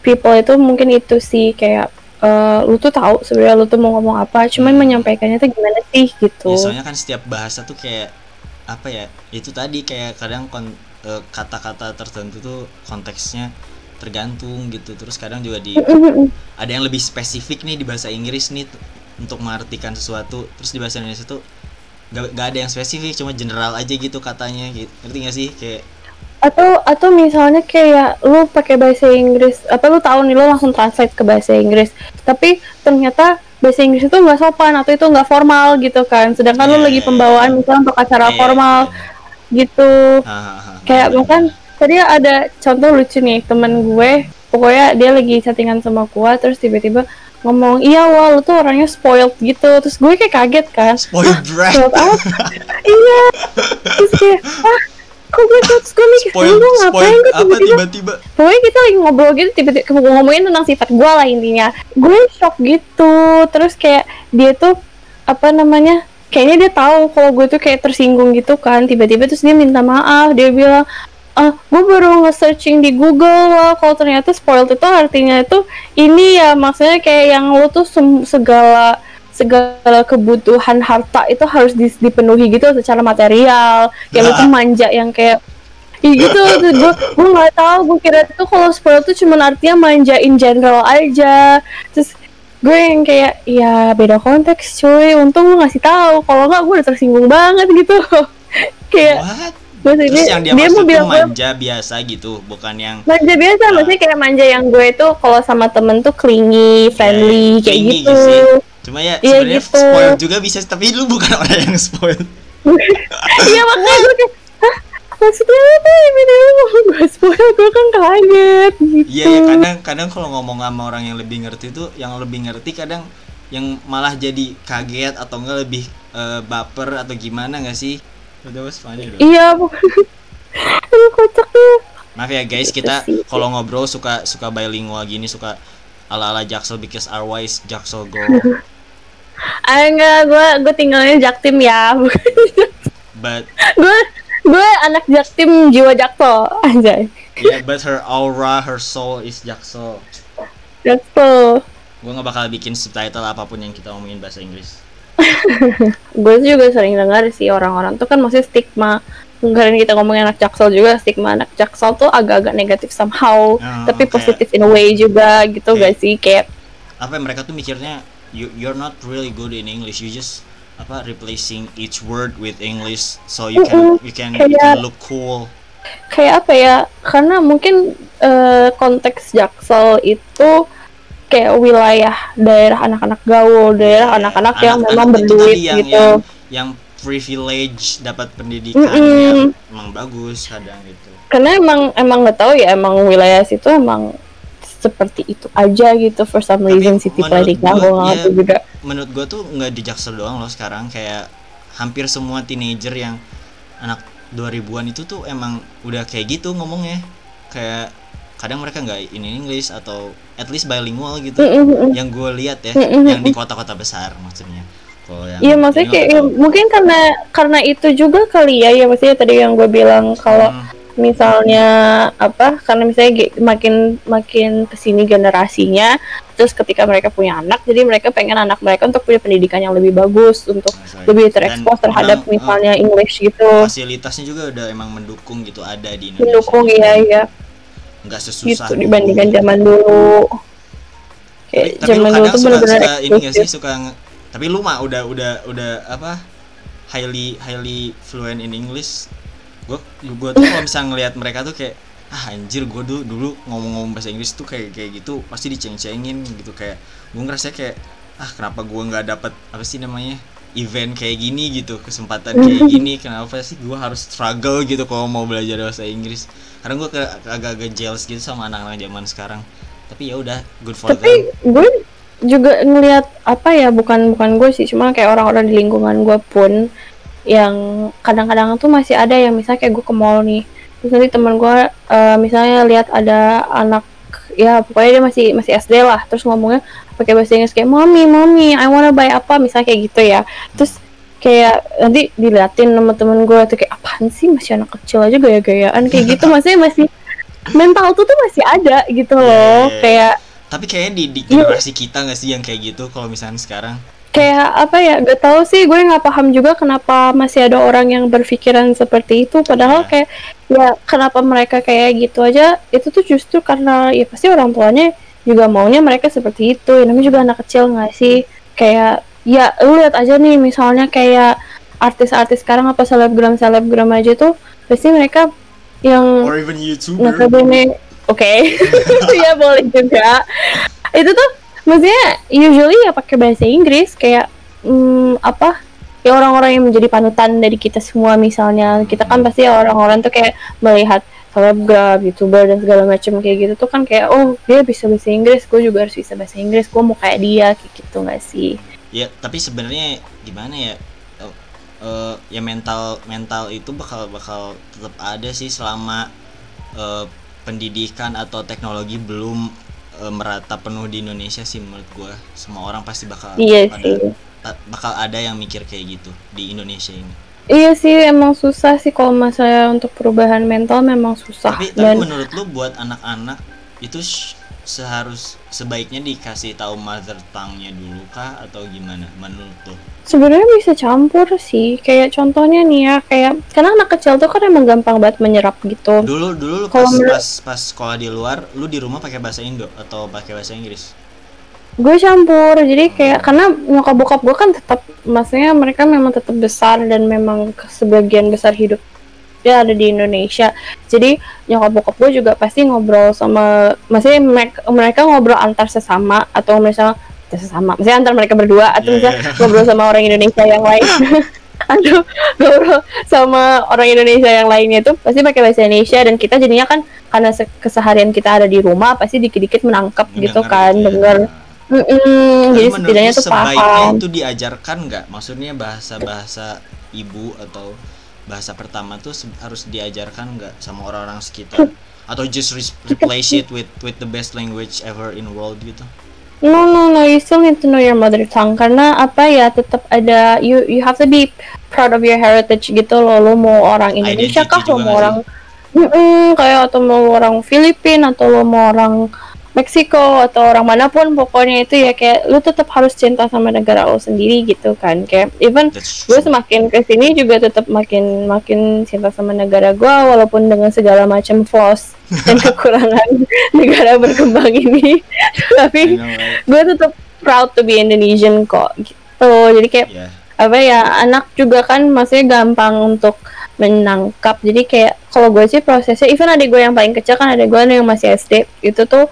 people itu mungkin itu sih kayak eh, lu tuh tahu sebenarnya lu tuh mau ngomong apa, cuman menyampaikannya tuh gimana sih gitu. Ya, soalnya kan setiap bahasa tuh kayak apa ya? Itu tadi kayak kadang eh, kata-kata tertentu tuh konteksnya tergantung gitu. Terus kadang juga di ada yang lebih spesifik nih di bahasa Inggris nih untuk mengartikan sesuatu. Terus di bahasa Indonesia tuh gak, gak ada yang spesifik, cuma general aja gitu katanya gitu. Ngerti gak sih? Kayak Atau atau misalnya kayak lu pakai bahasa Inggris, apa lu tahu nih lu langsung translate ke bahasa Inggris, tapi ternyata bahasa Inggris itu nggak sopan atau itu nggak formal gitu kan. Sedangkan lu Iya, lagi iya, pembawaan misalnya untuk acara Iya, formal gitu. hahaha, kayak bahkan tadi ada contoh lucu nih temen gue pokoknya dia lagi chattingan sama gue terus tiba-tiba ngomong iya wah lu tuh orangnya spoiled gitu. Terus gue kayak kaget kan. Spoiled brat. spoiled apa? Iya. Terus kayak ah kok gue terus gue mikir spoiled, lu ngapain gue tiba-tiba? pokoknya kita lagi ngobrol gitu tiba-tiba ngomongin tentang sifat gue lah intinya. Gue shock gitu terus kayak dia tuh apa namanya kayaknya dia tahu kalau gue tuh kayak tersinggung gitu kan. Tiba-tiba terus dia minta maaf dia bilang ah gue baru nge-searching di Google lah kalau ternyata spoiled itu artinya itu ini ya maksudnya kayak yang lo tuh segala segala kebutuhan harta itu harus dis- dipenuhi gitu secara material. Kayak lo tuh manja yang kayak Iya gitu, gue gue nggak tahu, gue kira tuh kalau spoil tuh cuman artinya manja in general aja. Terus gue yang kayak ya beda konteks cuy, untung lu ngasih tahu. Kalau nggak gue udah tersinggung banget gitu. kayak What? maksudnya Terus yang dia, dia mau bilang gue manja biasa gitu, bukan yang manja biasa, maksudnya kayak manja yang gue tuh kalau sama temen tuh clingy, friendly, Ya, kayak clingy gitu. sih. Cuma ya Iya, sebenarnya gitu. spoil juga bisa, tapi lu bukan orang yang spoil. Iya makanya gue kayak, maksudnya apa ini mau gue spoil, gue kan kaget gitu. Iya ya kadang kadang kalau ngomong sama orang yang lebih ngerti tuh, yang lebih ngerti kadang yang malah jadi kaget atau enggak lebih eh, baper atau gimana nggak sih? Udah was funny dong. Iya. Aduh kocaknya. Maaf ya guys, kita sih. kalau ngobrol suka suka bilingual gini, suka ala-ala Jaksel because our wise Jaksel girl. Ah enggak, gue gue tinggalnya Jaktim ya. But gue gue anak Jaktim jiwa Jakto anjay. Yeah, but her aura, her soul is Jaksel. Jakto. Gue nggak bakal bikin subtitle apa pun yang kita ngomongin bahasa Inggris. Gue juga sering dengar sih orang-orang tuh kan masih stigma Kemarin kita ngomongin anak Jaksel juga stigma anak Jaksel tuh agak-agak negatif somehow, Oh, tapi kayak- positif in a way juga gitu Kayak- gak sih kayak apa mereka tuh mikirnya you you're not really good in English you just apa replacing each word with English so you can you can, you can look cool kayak apa ya karena mungkin eh, konteks Jaksel itu kayak wilayah daerah anak-anak gaul daerah anak-anak yang memang berduit yang, gitu. yang yang privilege dapat pendidikan Mm-mm. yang emang bagus kadang gitu. Karena emang emang nggak tahu ya emang wilayah situ emang seperti itu aja gitu for some Tapi reason city planning gua, gue nggak ya- juga. menurut gua tuh nggak di Jaksel doang loh sekarang kayak hampir semua teenager yang anak 2000-an itu tuh emang udah kayak gitu ngomongnya. Kayak kadang mereka nggak in English atau at least bilingual gitu. Yang gue lihat ya yang di kota-kota besar maksudnya. Kalau yang Iya maksudnya kayak mungkin karena karena itu juga kali ya ya maksudnya tadi yang gue bilang kalau Hmm, misalnya apa karena misalnya makin makin ke sini generasinya terus ketika mereka punya anak jadi mereka pengen anak mereka untuk punya pendidikan yang lebih bagus untuk sorry. lebih terekspos terhadap memang, misalnya English gitu. fasilitasnya juga udah emang mendukung gitu ada di Indonesia. Mendukung ya ya nggak sesusah gitu dibandingkan zaman dulu. Tapi, kayak tapi zaman dulu kadang tuh benar-benar ini gak sih suka tapi lu mah udah udah udah apa highly highly fluent in English gue gue tuh kalau misalnya ngelihat mereka tuh kayak ah anjir gue dulu dulu ngomong-ngomong bahasa Inggris tuh kayak kayak gitu pasti diceng-cengin gitu. Kayak gue ngerasa kayak ah kenapa gue nggak dapat apa sih namanya event kayak gini gitu kesempatan kayak gini kenapa sih gue harus struggle gitu kalau mau belajar bahasa Inggris? Karena gue agak-agak jealous gitu sama anak-anak zaman sekarang. Tapi ya udah good for tapi them. gue juga ngelihat apa ya bukan bukan gue sih cuma kayak orang-orang di lingkungan gue pun yang kadang-kadang tuh masih ada yang misalnya kayak gue ke mall nih. Terus nanti teman gue uh, misalnya lihat ada anak ya pokoknya dia masih masih SD lah. Terus ngomongnya pakai bahasa Inggris kayak mommy mommy I wanna buy apa? Misalnya kayak gitu ya. Terus kayak nanti diliatin sama temen gue tuh kayak apaan sih? Masih anak kecil aja gaya-gayaan. Kayak gitu. Maksudnya masih mental tuh tuh masih ada gitu loh. Yeah. Iya. kayak tapi kayaknya di, di generasi yeah. kita nggak sih yang kayak gitu? Kalau misalnya sekarang kayak apa ya gak tau sih gue nggak paham juga kenapa masih ada orang yang berpikiran seperti itu. Padahal yeah. kayak ya kenapa mereka kayak gitu aja itu tuh justru karena ya pasti orang tuanya juga maunya mereka seperti itu. Ya, namanya juga anak kecil nggak sih? Kayak ya lu lihat aja nih misalnya kayak artis-artis sekarang apa selebgram selebgram aja tuh pasti mereka yang or even youtuber. Oke. Okay. ya boleh juga. Itu tuh maksudnya usually ya pakai bahasa Inggris kayak hmm, apa ya orang-orang yang menjadi panutan dari kita semua misalnya kita kan pasti orang-orang tuh kayak melihat selebgram, youtuber dan segala macam kayak gitu tuh kan kayak oh dia bisa bahasa Inggris, gue juga harus bisa bahasa Inggris, gue mau kayak dia kayak gitu nggak sih? Ya tapi sebenarnya gimana ya? Uh, uh, ya mental mental itu bakal bakal tetap ada sih selama uh, pendidikan atau teknologi belum uh, merata penuh di Indonesia sih menurut gue semua orang pasti bakal iya ada sih. bakal ada yang mikir kayak gitu di Indonesia ini iya sih emang susah sih kalau masalah untuk perubahan mental memang susah tapi, dan... tapi menurut lu buat anak-anak itu seharus sebaiknya dikasih tahu mother tongue-nya dulu kah atau gimana menurut tuh? Sebenarnya bisa campur sih. Kayak contohnya nih ya, kayak karena anak kecil tuh kan emang gampang banget menyerap gitu. Dulu dulu pas pas pas sekolah di luar, lu di rumah pakai bahasa Indo atau pakai bahasa Inggris? Gue campur. Jadi kayak karena nyokap bokap gue kan tetap maksudnya mereka memang tetap besar dan memang sebagian besar hidup dia ada di Indonesia jadi nyokap bokap gue juga pasti ngobrol sama maksudnya mereka, ngobrol antar sesama atau misalnya sesama maksudnya antar mereka berdua atau yeah, misalnya yeah. ngobrol sama orang Indonesia yang lain atau ngobrol sama orang Indonesia yang lainnya itu pasti pakai bahasa Indonesia dan kita jadinya kan karena keseharian kita ada di rumah pasti dikit-dikit menangkap gitu kan ya. dengar Mm -mm, jadi setidaknya tuh paham. itu diajarkan nggak? Maksudnya bahasa-bahasa ibu atau bahasa pertama tuh harus diajarkan nggak sama orang-orang sekitar? Atau just replace it with with the best language ever in world gitu? No no no you still need to know your mother tongue. Karena apa ya tetap ada you you have to be proud of your heritage gitu loh. Lo mau orang Indonesia kah? lo mau orang mm -mm, kayak atau mau orang Filipina atau lo mau orang Meksiko atau orang mana pun pokoknya itu ya kayak lu tetap harus cinta sama negara lo sendiri gitu kan. Kayak even gue semakin ke sini juga tetap makin makin cinta sama negara gue walaupun dengan segala macam flaws dan kekurangan negara berkembang ini. Tapi gue tetap proud to be Indonesian kok gitu. Jadi kayak yeah. apa ya anak juga kan masih gampang untuk menangkap. Jadi kayak kalau gue sih prosesnya even adik gue yang paling kecil kan ada gue yang masih SD itu tuh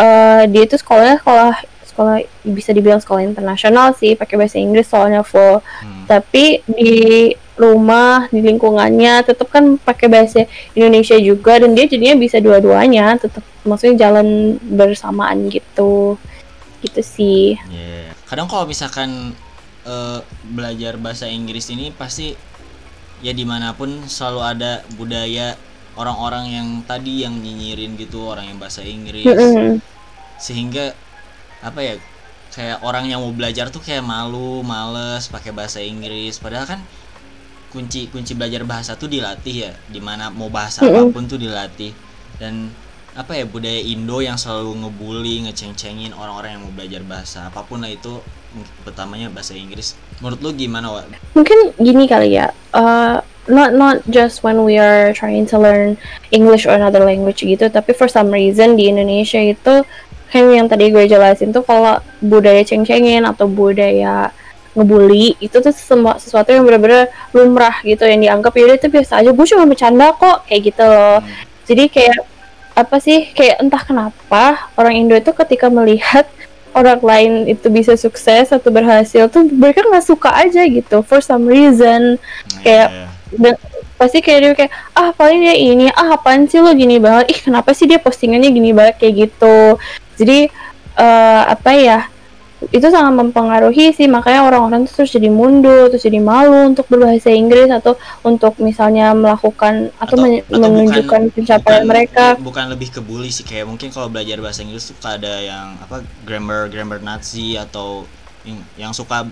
uh, dia itu sekolahnya sekolah sekolah bisa dibilang sekolah internasional sih pakai bahasa Inggris soalnya full hmm. tapi di rumah di lingkungannya tetap kan pakai bahasa Indonesia juga dan dia jadinya bisa dua-duanya tetap maksudnya jalan bersamaan gitu gitu sih yeah. kadang kalau misalkan uh, belajar bahasa Inggris ini pasti ya di mana pun selalu ada budaya orang-orang yang tadi yang nyinyirin gitu orang yang bahasa Inggris mm -hmm. sehingga apa ya kayak orang yang mau belajar tuh kayak malu males pakai bahasa Inggris padahal kan kunci kunci belajar bahasa tuh dilatih ya di mana mau bahasa mm -hmm. apa pun tuh dilatih dan apa ya budaya Indo yang selalu ngebully ngeceng-cengin orang-orang yang mau belajar bahasa apa pun lah itu pertamanya bahasa Inggris menurut lu gimana Wak? mungkin gini kali ya uh, not not just when we are trying to learn English or another language gitu tapi for some reason di Indonesia itu kayak yang tadi gue jelasin tuh kalau budaya ceng-cengin atau budaya ngebully itu tuh semua sesuatu yang benar-benar lumrah gitu yang dianggap ya itu biasa aja gue cuma bercanda kok kayak gitu loh hmm. jadi kayak apa sih kayak entah kenapa orang Indo itu ketika melihat orang lain itu bisa sukses atau berhasil tuh mereka nggak suka aja gitu for some reason. Nah, kayak iya, iya. dan pasti kayak dia kayak ah paling dia ini ah apaan sih lo gini banget? Ih kenapa sih dia postingannya gini banget? Kayak gitu. Jadi eh, apa ya itu sangat mempengaruhi sih makanya orang-orang tuh terus jadi mundur terus jadi malu untuk berbahasa Inggris atau untuk misalnya melakukan atau, men- atau bukan- menunjukkan pencapaian bukan- mereka. bukan lebih ke bully sih kayak mungkin kalau belajar bahasa Inggris suka ada yang apa grammar grammar Nazi atau yang, yang suka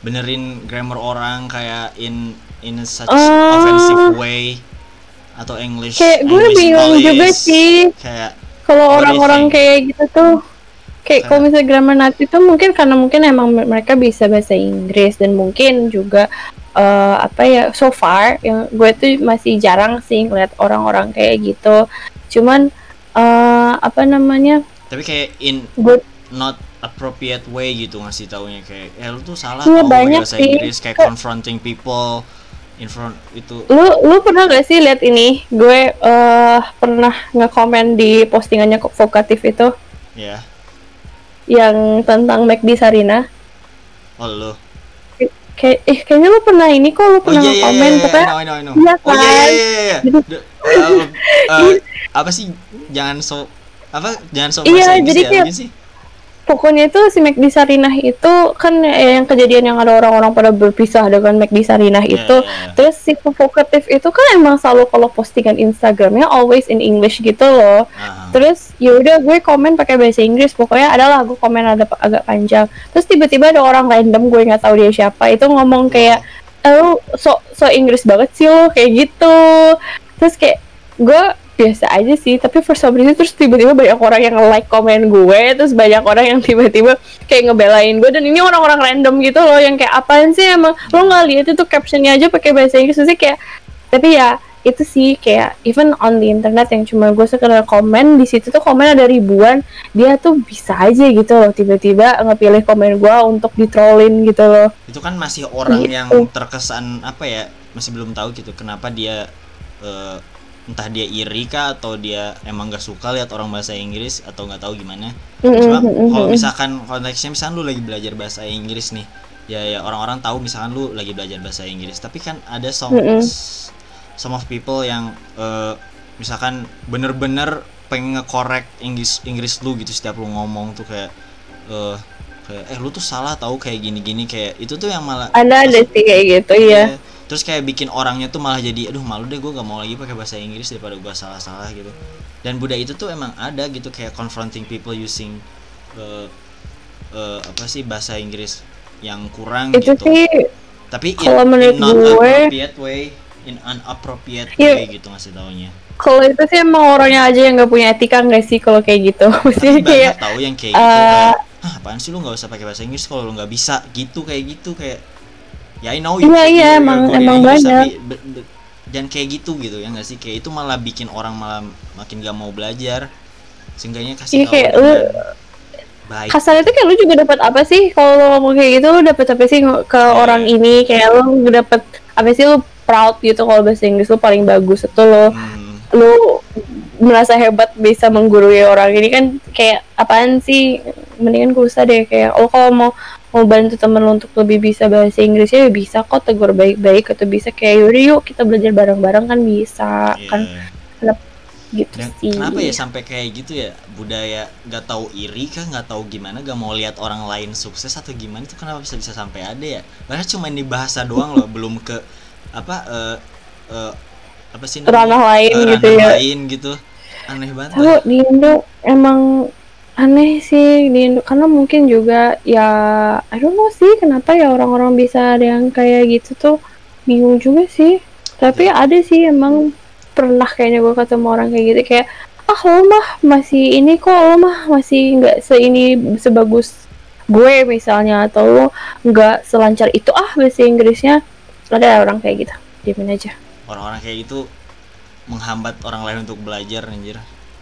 benerin grammar orang kayak in in such Oh. offensive way atau English kayak gue English bingung juga sih. Kayak kalau orang-orang kayak gitu tuh kayak kalau misalnya. grammar Nazi tuh mungkin karena mungkin emang me- mereka bisa bahasa Inggris dan mungkin juga eh, apa ya so far yang gue tuh masih jarang sih ngeliat orang-orang kayak gitu. Cuman eh, apa namanya tapi kayak in gue not appropriate way gitu ngasih taunya kayak eh lu tuh salah pakai banyak bahasa sih. Inggris kayak confronting people in front itu. Lu lu pernah gak sih lihat ini? Gue eh pernah nge-komen di postingannya vokatif itu. Ya yang tentang McD Sarina oh kayak eh kayaknya lu pernah ini kok lu Oh pernah iya iya komen iya, pokoknya I know. Iya Oh iya kan? iya iya, iya. The- uh, uh, apa sih jangan so apa jangan so Iya, jadi ya, kayak- sih. Pokoknya itu si McD Sarinah itu kan eh, yang kejadian yang ada orang-orang pada berpisah dengan McD Sarinah Iya, itu. iya, iya. terus si provokatif itu kan emang selalu kalau postingan Instagramnya always in English gitu loh. Ah, terus ya udah gue komen pakai bahasa Inggris. Pokoknya adalah gue komen ada agak panjang. Terus tiba-tiba ada orang random gue nggak tahu dia siapa itu ngomong kayak lu so so Inggris banget sih lo kayak gitu. Terus kayak gue biasa aja sih tapi for some reason terus tiba-tiba banyak orang yang like komen gue terus banyak orang yang tiba-tiba kayak ngebelain gue dan ini orang-orang random gitu loh yang kayak apaan sih emang? Lo nggak lihat itu captionnya aja pakai bahasa Inggris? Sih kayak tapi ya itu sih kayak even on the internet yang cuma gue sekedar komen di situ tuh komen ada ribuan dia tuh bisa aja gitu loh tiba-tiba ngepilih komen gue untuk ditrollin gitu loh. Itu kan masih orang Gitu. yang terkesan apa ya masih belum tahu gitu kenapa dia eh, entah dia iri kah atau dia emang gak suka lihat orang bahasa Inggris atau nggak tahu gimana. Cuma kalau misalkan konteksnya misalkan lu lagi belajar bahasa Inggris nih ya ya orang-orang tahu misalkan lu lagi belajar bahasa Inggris tapi kan ada some some of people yang eh, misalkan bener-bener pengen ngekorek Inggris Inggris lu gitu setiap lu ngomong tuh kayak eh kayak eh lu tuh salah tahu kayak gini-gini kayak itu tuh yang malah ada ada sih kayak gitu ya. Terus kayak bikin orangnya tuh malah jadi aduh malu deh gue gak mau lagi pakai bahasa Inggris daripada gue salah-salah gitu. Dan budaya itu tuh emang ada gitu kayak confronting people using eh, eh, apa sih bahasa Inggris yang kurang itu gitu. sih tapi in, kalau menurut in not gue- appropriate way in unappropriate Iya. way gitu ngasih taunya. Kalau itu sih emang orangnya aja yang nggak punya etika nggak sih kalau kayak gitu? Tapi maksudnya kayak tahu yang kayak gitu eh, kayak ah apaan sih lu nggak usah pakai bahasa Inggris kalau lu nggak bisa? Gitu kayak gitu kayak ya I know you Iya, iya, you're- you're emang- in emang English, banyak. jangan kayak gitu gitu ya nggak sih? Kayak itu malah bikin orang malah makin gak mau belajar. Seenggaknya kasih Iya, tahu kayak lu- baik. kasarnya tuh kayak lu juga dapat apa sih? Kalau lu ngomong kayak gitu lu dapat apa sih ke Iya. orang ini? Kayak lu dapat apa sih lu proud gitu kalau bahasa Inggris lu paling bagus itu lo. Hmm, lu merasa hebat bisa menggurui orang ini kan kayak apaan sih? Mendingan gak usah deh kayak lo kalau mau mau bantu temen lo untuk lebih bisa bahasa Inggris ya bisa kok tegur baik-baik atau bisa kayak yaudah yuk kita belajar bareng-bareng kan bisa iya. kan? Gitu Dan sih. kenapa ya sampai kayak gitu ya? Budaya gak tahu iri kah nggak tahu gimana gak mau lihat orang lain sukses atau gimana itu kenapa bisa bisa sampai ada ya? Padahal cuma di bahasa doang loh belum ke apa eh eh, apa sih ranah lain Eh, gitu ranah ya. lain gitu. Aneh banget. Tahu di Indo emang aneh sih di Indo karena mungkin juga ya I don't know sih kenapa ya orang-orang bisa ada yang kayak gitu tuh bingung juga sih. Tapi Iya. ada sih emang pernah kayaknya gue ketemu orang kayak gitu kayak ah lo mah masih ini kok lo mah masih nggak seini sebagus gue misalnya atau lo nggak selancar itu. Ah bahasa Inggrisnya ada orang kayak gitu diemin aja. Orang-orang kayak gitu menghambat orang lain untuk belajar anjir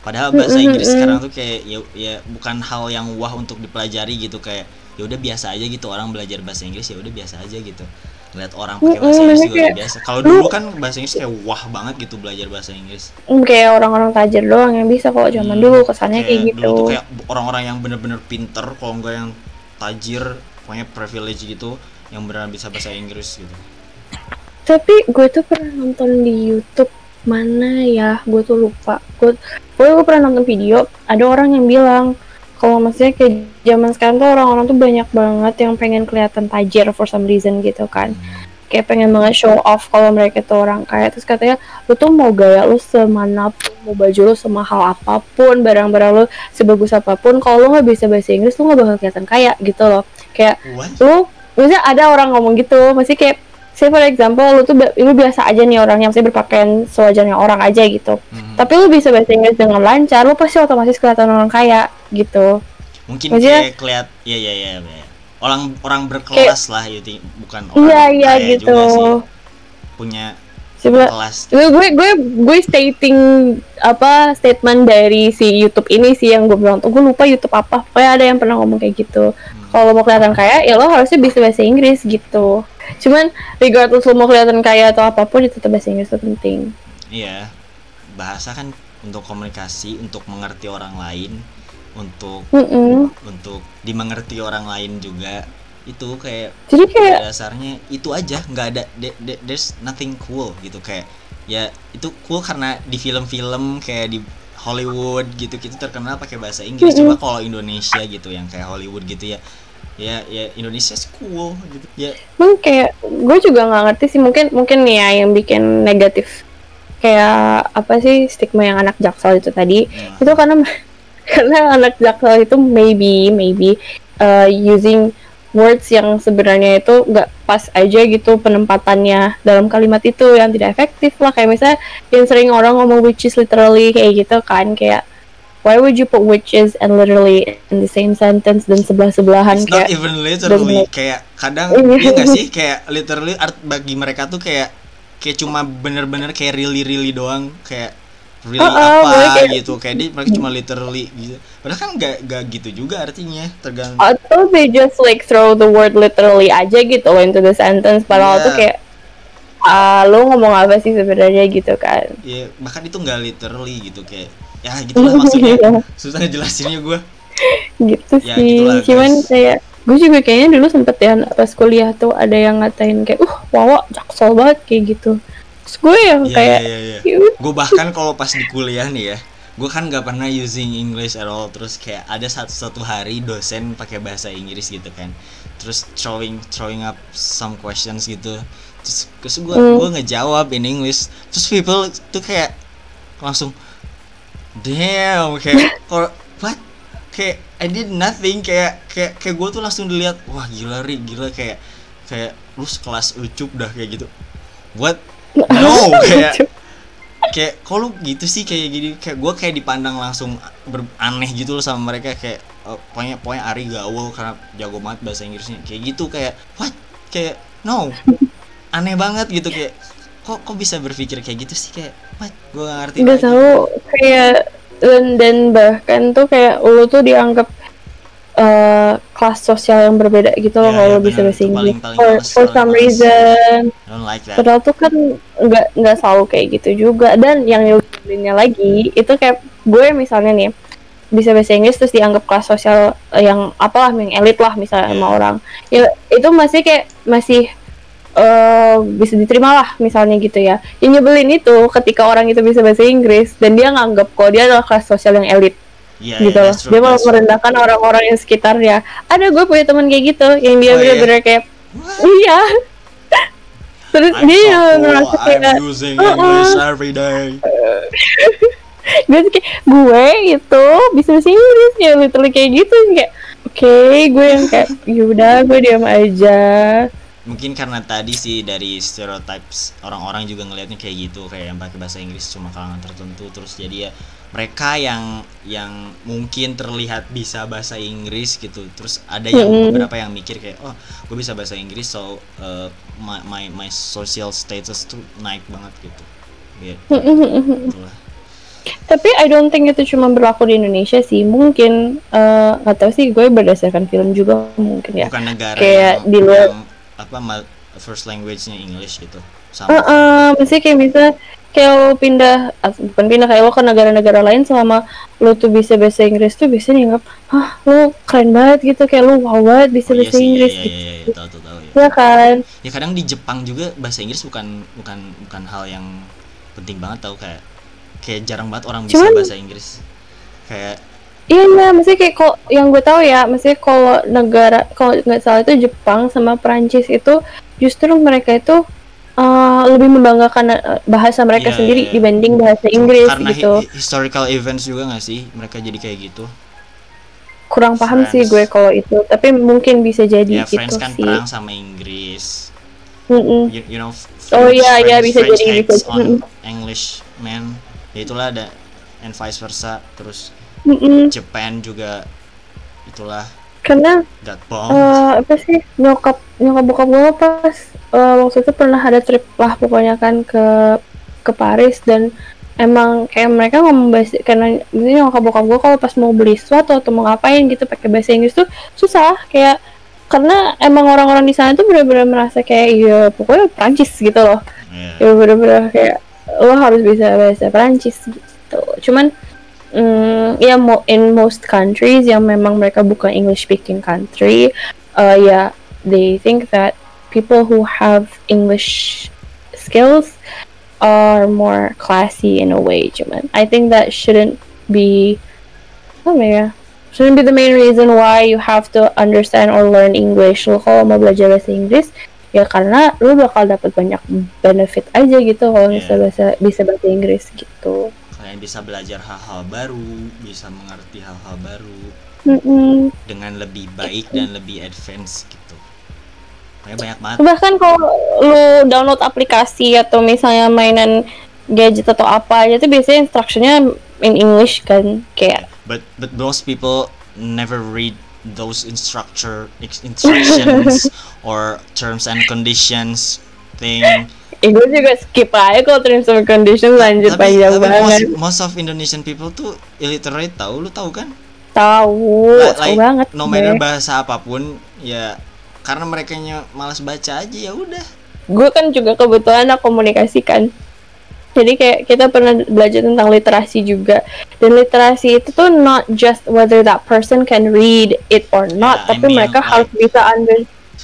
padahal bahasa Inggris sekarang tuh kayak ya, ya bukan hal yang wah untuk dipelajari gitu kayak ya udah biasa aja gitu orang belajar bahasa Inggris ya udah biasa aja gitu. Lihat orang pakai bahasa Inggris juga kayak, biasa. Kalau lu- dulu kan bahasa Inggris kayak wah banget gitu belajar bahasa Inggris. Hmm, kayak orang-orang tajir doang yang bisa kok zaman Hmm, dulu kesannya kayak, gitu dulu tuh kayak orang-orang yang bener-bener pinter kalau enggak yang tajir pokoknya privilege gitu yang beneran bisa bahasa Inggris gitu. Tapi gue tuh pernah nonton di YouTube mana ya? Gue tuh lupa. Gue gue, gue pernah nonton video ada orang yang bilang kalau maksudnya kayak zaman sekarang tuh orang-orang tuh banyak banget yang pengen kelihatan tajir for some reason gitu kan. Kayak pengen banget show off kalau mereka tuh orang kaya. Terus katanya lu tuh mau gaya lu semanapun mau baju lu semahal apa pun barang-barang lu sebagus apa pun kalau lu nggak bisa bahasa Inggris lu nggak bakal kelihatan kaya gitu loh. Kayak What? lu maksudnya ada orang ngomong gitu. Masih kayak say for example lu tuh lu biasa aja nih orang yang maksudnya berpakaian sewajarnya orang aja gitu. Mhm. tapi lu bisa bahasa Inggris dengan lancar lu pasti otomatis kelihatan orang kaya gitu. Mungkin Maksudnya- kayak keliat ya ya ya ya. orang orang berkelas lah gitu. Bukan orang iya iya kaya gitu. juga sih. Punya coba kelas. Gue gue gue gue stating apa statement dari si YouTube ini sih yang gue bilang tuh gue lupa YouTube apa. Pokoknya ada yang pernah ngomong kayak gitu. Kalau mau kelihatan kaya ya lo harusnya bisa bahasa Inggris gitu cuman regardless lo mau kelihatan kaya atau apa pun itu tetap bahasa Inggris itu penting. Iya. Bahasa kan untuk komunikasi untuk mengerti orang lain untuk Mm-mm. untuk dimengerti orang lain juga. Itu kayak jadi kayak dasarnya itu aja nggak ada de- de- there's nothing cool gitu. Kayak ya itu cool karena di film-film kayak di Hollywood gitu gitu terkenal pakai bahasa Inggris. Mm-mm. coba kalau Indonesia gitu yang kayak Hollywood gitu ya ya ya Indonesia cool gitu. Ya. Emang kayak gue juga nggak ngerti sih mungkin mungkin nih ya yang bikin negatif kayak apa sih stigma yang anak jaksel itu tadi. Ya, itu karena karena anak jaksel itu maybe maybe uh, using words yang sebenarnya itu nggak pas aja gitu penempatannya dalam kalimat itu yang tidak efektif lah. Kayak misalnya yang sering orang ngomong which is literally kayak gitu kan kayak why would you put which is and literally in the same sentence dan sebelah sebelahan it's not kayak even literally kayak kadang Iya. iya nggak sih? Kayak literally art bagi mereka tuh kayak kayak cuma bener-bener kayak really really doang kayak really Oh, oh, apa kayak- gitu. Kayak dia mereka cuma literally gitu. Padahal kan nggak nggak gitu juga artinya tergantung. Atau they just like throw the word literally aja gitu loh into the sentence. Padahal Yeah. tuh kayak ah lo ngomong apa sih sebenarnya? gitu kan. Ya bahkan itu nggak literally gitu kayak ya gitulah maksudnya. Susah ngejelasinnya gue gitu Ya, sih. gitulah, cuman kayak gue juga kayaknya dulu sempet ya pas kuliah tuh ada yang ngatain kayak uh wawa jaksel banget kayak gitu. Terus gue yang Iya, kayak iya, iya. "Ya udah." gue bahkan kalau pas di kuliah nih ya gue kan nggak pernah using English at all. Terus kayak ada satu satu hari dosen pakai bahasa Inggris gitu kan. Terus throwing throwing up some questions gitu. Terus terus gue Hmm. gue ngejawab in English. Terus people tuh kayak langsung damn kayak or what? Kayak I did nothing kayak kayak kayak gue tuh langsung dilihat wah gila ri gila kayak kayak lu sekelas ucup dah kayak gitu. What? No kayak kayak kok lu gitu sih kayak gini kayak gue kayak dipandang langsung ber- aneh gitu loh sama mereka kayak eh, pokoknya pokoknya Ari gaul karena jago banget bahasa Inggrisnya kayak gitu kayak what? Kayak no. Aneh banget gitu kayak kok kok bisa berpikir kayak gitu sih? Kayak what? Gue gak ngerti lagi. tahu kayak dan, dan bahkan tuh kayak lu tuh dianggap eh, kelas sosial yang berbeda gitu loh Iya, kalau lu bisa bahasa Inggris paling- paling for, for paling some males. reason. Like that. Padahal tuh kan nggak nggak selalu kayak gitu juga. Dan yang nyebelinnya lagi itu kayak gue misalnya nih bisa bahasa Inggris terus dianggap kelas sosial yang apalah yang elit lah misalnya sama Iya. orang. Ya itu masih kayak masih eh bisa diterima lah misalnya gitu ya. Yang nyebelin itu ketika orang itu bisa bahasa Inggris dan dia nganggap kok dia adalah kelas sosial yang elit. Iya, gitu loh. true, dia malah merendahkan orang-orang yang sekitarnya. Ada gue punya teman kayak gitu yang dia Oh, iya? bener-bener kayak What? iya. Terus I'm dia so cool, merasa kayak I'm using. English every day. Gue kayak gue itu bisa bahasa Inggris ya literally kayak gitu. Kayak oke gue yang kayak yaudah gue diam aja mungkin karena tadi sih dari stereotypes orang-orang juga ngelihatnya kayak gitu kayak yang pakai bahasa Inggris cuma kalangan tertentu terus jadi ya mereka yang yang mungkin terlihat bisa bahasa Inggris gitu. Terus ada yang beberapa yang mikir kayak oh gue bisa bahasa Inggris so uh, my, my my social status tuh naik banget gitu. Gitu lah tapi I don't think itu cuma berlaku di Indonesia sih. Mungkin nggak tahu sih gue berdasarkan film juga mungkin ya. Bukan negara Kayak yang, di luar- yang apa first language-nya English gitu. Sama. Eh, mesti kayak bisa kayak lo pindah ah, bukan pindah kayak lo ke negara-negara lain selama lo tuh bisa bahasa Inggris tuh bisa dianggap ah lo keren banget gitu. Kayak lo wow banget bisa Oh, iya bahasa sih, iya, Inggris iya, gitu. iya, iya, tahu tahu tahu ya. ya kan? Ya kadang di Jepang juga bahasa Inggris bukan bukan bukan hal yang penting banget tau kayak kayak jarang banget orang bisa Cuman- bahasa Inggris. Kayak iya iya mesti kayak kok yang gue tahu ya mesti kalau negara kalau nggak salah itu Jepang sama Perancis itu justru mereka itu eh, lebih membanggakan eh, bahasa mereka Iya, sendiri iya. dibanding bahasa Inggris karena gitu hi- historical events juga gak sih mereka jadi kayak gitu kurang paham sih France. gue kalau itu tapi mungkin bisa jadi ya gitu France kan sih perang sama Inggris Mm-mm. you, you know f- Oh, French- iya, iya, French- bisa French jadi, on Mm. English man ya itulah ada and vice versa terus Mm-mm. Japan juga itulah. Karena eh, apa sih nyokap nyokap bokap gue pas eh, waktu itu pernah ada trip lah pokoknya kan ke ke Paris dan emang kayak mereka ngomong bahasa karena misalnya nyokap bokap gue kalau pas mau beli sesuatu atau mau ngapain gitu pakai bahasa Inggris tuh susah. Kayak karena emang orang-orang di sana tuh benar-benar merasa kayak ya pokoknya Prancis gitu loh. Ya. ya bener-bener kayak lo harus bisa bahasa Perancis gitu. Cuman mm, ya mo in most countries yang memang mereka bukan English speaking country uh, ya they think that people who have English skills are more classy in a way cuman I think that shouldn't be apa ya shouldn't be the main reason why you have to understand or learn English lo kalau mau belajar bahasa Inggris ya karena lu bakal dapat banyak benefit aja gitu kalau Iya. bisa bahasa bisa bahasa Inggris gitu. Kalian bisa belajar hal-hal baru bisa mengerti hal-hal baru Mm-mm. dengan lebih baik dan lebih advance gitu. Pokoknya banyak banget. Bahkan kalau lu download aplikasi atau misalnya mainan gadget atau apa aja tuh biasanya instructionnya in English kan kayak but but most people never read those instructor instructions or terms and conditions thing eh, gue juga skip aja kalau terms and conditions lanjut tapi, panjang tapi banget. most, most of Indonesian people tuh illiterate tahu lu tahu kan? Tahu tahu like, banget no matter bahasa apa pun ya karena mereka malas baca aja ya udah. Gue kan juga kebetulan anak komunikasi kan. Jadi kayak kita pernah belajar tentang literasi juga. Dan literasi itu tuh not just whether that person can read it or not Yeah, I tapi mean, mereka like- harus bisa under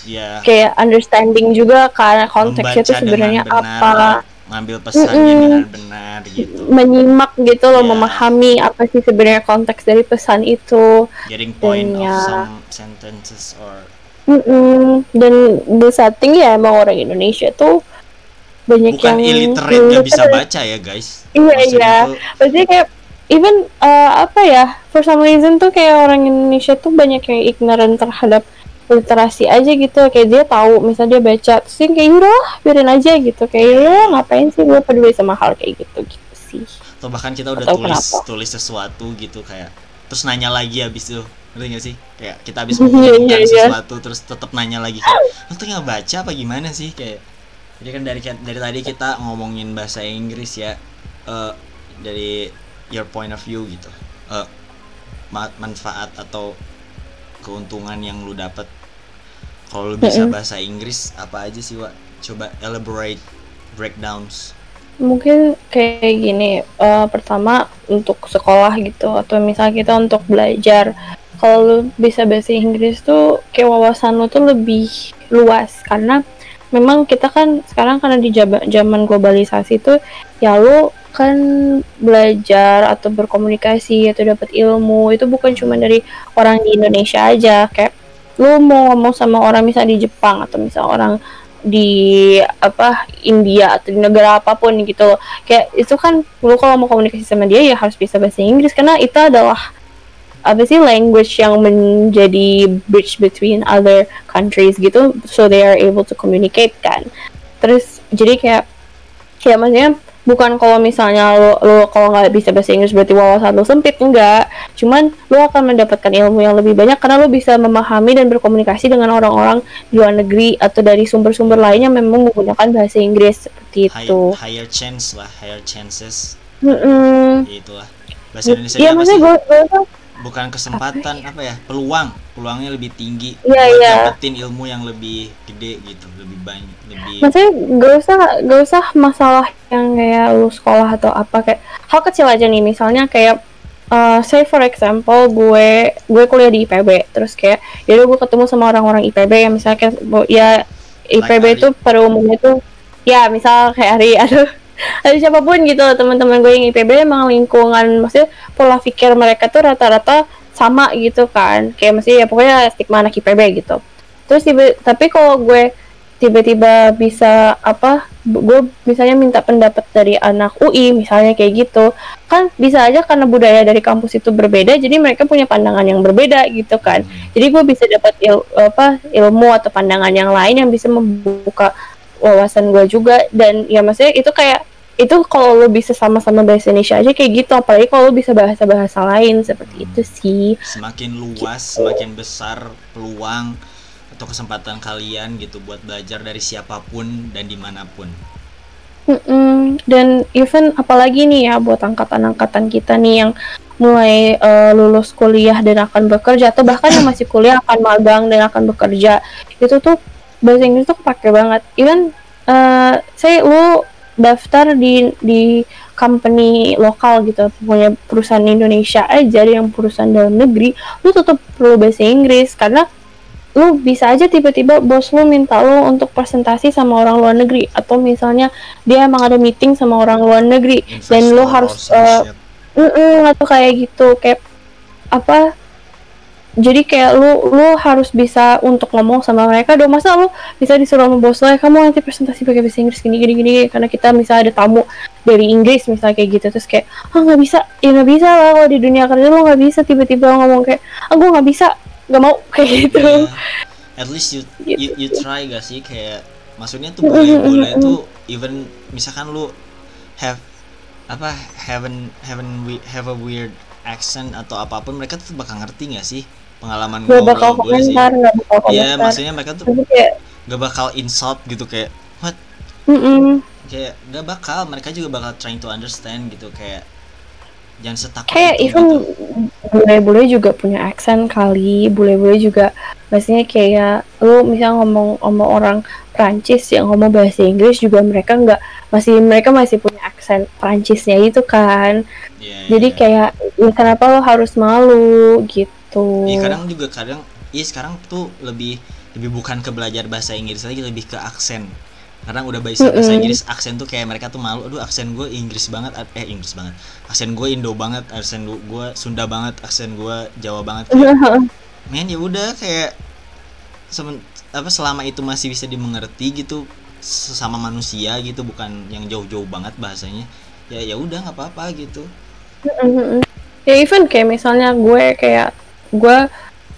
ya kayak understanding juga karena konteksnya itu sebenarnya apa ngambil pesannya Mm-mm. dengan benar gitu menyimak gitu loh Yeah. memahami apa sih sebenarnya konteks dari pesan itu getting point Dan ya. of some sentences or Mm-mm. dan the setting ya emang orang Indonesia tuh banyak bukan yang illiterate nggak bisa baca ya guys Iya iya. Maksudnya kayak even uh, apa ya for some reason tuh kayak orang Indonesia tuh banyak yang ignorant terhadap literasi aja gitu kayak dia tahu misalnya dia baca dia kayak udah biarin aja gitu. Kayak ya ngapain sih gue peduli sama hal kayak gitu gitu sih. Atau bahkan kita udah Atau tulis kenapa? tulis sesuatu gitu kayak terus nanya lagi habis itu. Ngerti gak sih? Kayak kita habis Iya, mengumumkan iya, iya. sesuatu terus tetap nanya lagi kayak lu tuh nggak baca apa gimana sih? Kayak jadi kan dari dari tadi kita ngomongin bahasa Inggris ya eh, dari your point of view gitu. Ma- manfaat atau keuntungan yang lu dapat kalau lu bisa Mm-mm. bahasa Inggris apa aja sih Wak? coba elaborate breakdowns mungkin kayak gini eh, pertama untuk sekolah gitu atau misalnya kita untuk belajar kalau lu bisa bahasa Inggris tuh kayak wawasan lu tuh lebih luas karena memang kita kan sekarang karena di zaman globalisasi tuh ya lu kan belajar atau berkomunikasi atau dapat ilmu itu bukan cuma dari orang di Indonesia aja kayak lu mau ngomong sama orang misalnya di Jepang atau misalnya orang di apa India atau di negara apa pun gitu. Kayak itu kan lu kalau mau komunikasi sama dia ya harus bisa bahasa Inggris. Karena itu adalah apa sih language yang menjadi bridge between other countries gitu. So they are able to communicate kan. Terus jadi kayak kayak maksudnya bukan kalau misalnya lo, lo kalau nggak bisa bahasa Inggris berarti wawasan lo sempit enggak. Cuman lo akan mendapatkan ilmu yang lebih banyak karena lo bisa memahami dan berkomunikasi dengan orang-orang di luar negeri atau dari sumber-sumber lainnya memang menggunakan bahasa Inggris seperti itu. higher chance lah higher chances. Mm-mm. ya itulah. Bahasa Indonesia maksudnya sih? gue gue bukan kesempatan apa ya peluang. Peluangnya lebih tinggi Iya, buat iya. dapetin ilmu yang lebih gede gitu lebih banyak lebih maksudnya gak usah gak usah masalah yang kayak lu sekolah atau apa kayak hal kecil aja nih. Misalnya kayak uh, say for example gue gue kuliah di IPB terus kayak yaudah gue ketemu sama orang-orang IPB yang misalnya kayak ya IPB Ari. itu pada umumnya tuh ya misal kayak Ari. Atau atau siapa pun gitu loh, teman-teman gue yang IPB emang lingkungan maksudnya pola pikir mereka tuh rata-rata sama gitu kan. Kayak masih ya pokoknya stigma anak IPB gitu. Terus tiba tapi kalau gue tiba-tiba bisa apa gue misalnya minta pendapat dari anak UI misalnya kayak gitu kan bisa aja karena budaya dari kampus itu berbeda jadi mereka punya pandangan yang berbeda gitu kan. Hmm. jadi gue bisa dapat il- apa ilmu atau pandangan yang lain yang bisa membuka wawasan gue juga. Dan ya maksudnya itu kayak itu kalau lo bisa sama-sama bahasa Indonesia aja kayak gitu. Apalagi kalau lo bisa bahasa-bahasa lain seperti itu sih. Semakin luas semakin besar peluang atau kesempatan kalian gitu buat belajar dari siapa pun dan di mana pun. Mm-mm. dan even apalagi nih ya buat angkatan-angkatan kita nih yang mulai eh, lulus kuliah dan akan bekerja atau bahkan yang masih kuliah akan magang dan akan bekerja. Itu tuh bahasa Inggris tuh kepake banget. Even eh saya lu daftar di di company lokal gitu punya perusahaan Indonesia aja yang perusahaan dalam negeri lu tetap perlu bahasa Inggris. Karena lu bisa aja tiba-tiba bos lu minta lu untuk presentasi sama orang luar negeri. Atau misalnya dia emang ada meeting sama orang luar negeri dan lu Investor harus eh, shit. Mm-mm, atau kayak gitu. Kayak apa jadi kayak lu lu harus bisa untuk ngomong sama mereka dong. Masa lu bisa disuruh sama bos lo ya kamu nanti presentasi pakai bahasa Inggris gini gini gini karena kita misalnya ada tamu dari Inggris misalnya kayak gitu. Terus kayak ah nggak bisa. Ya nggak bisa lah kalau di dunia kerja lo nggak bisa tiba-tiba ngomong kayak ah gue nggak bisa nggak mau kayak gitu. Ya, at least you, Gitu. you you try gak sih? Kayak maksudnya tuh boleh-boleh tuh even misalkan lu have apa haven't haven't we have a weird accent atau apa pun mereka tuh bakal ngerti gak sih pengalaman gue bakal gue sih komentar nggak bakal Iya komentar maksudnya mereka tuh tapi kayak gak bakal insult gitu kayak what mm-mm. kayak gak bakal mereka juga bakal trying to understand gitu kayak jangan setakut kayak itu even gitu. bule-bule juga punya aksen kali bule-bule juga maksudnya kayak lu misal ngomong sama orang Prancis yang ngomong bahasa Inggris juga mereka nggak masih mereka masih punya aksen Prancisnya itu kan Iya, jadi iya. kayak ya kenapa lo harus malu gitu Iya kadang juga kadang iya sekarang tuh lebih lebih bukan ke belajar bahasa Inggris lagi lebih ke aksen. Kadang udah bahasa bahasa Mm-mm. Inggris aksen tuh kayak mereka tuh malu aduh aksen gue Inggris banget eh Inggris banget. Aksen gue Indo banget aksen gue Sunda banget aksen gue Jawa banget. Kayak, men ya udah kayak semen, apa selama itu masih bisa dimengerti gitu sesama manusia gitu bukan yang jauh-jauh banget bahasanya ya ya udah nggak apa-apa gitu. Mm-mm. ya even kayak misalnya gue kayak gue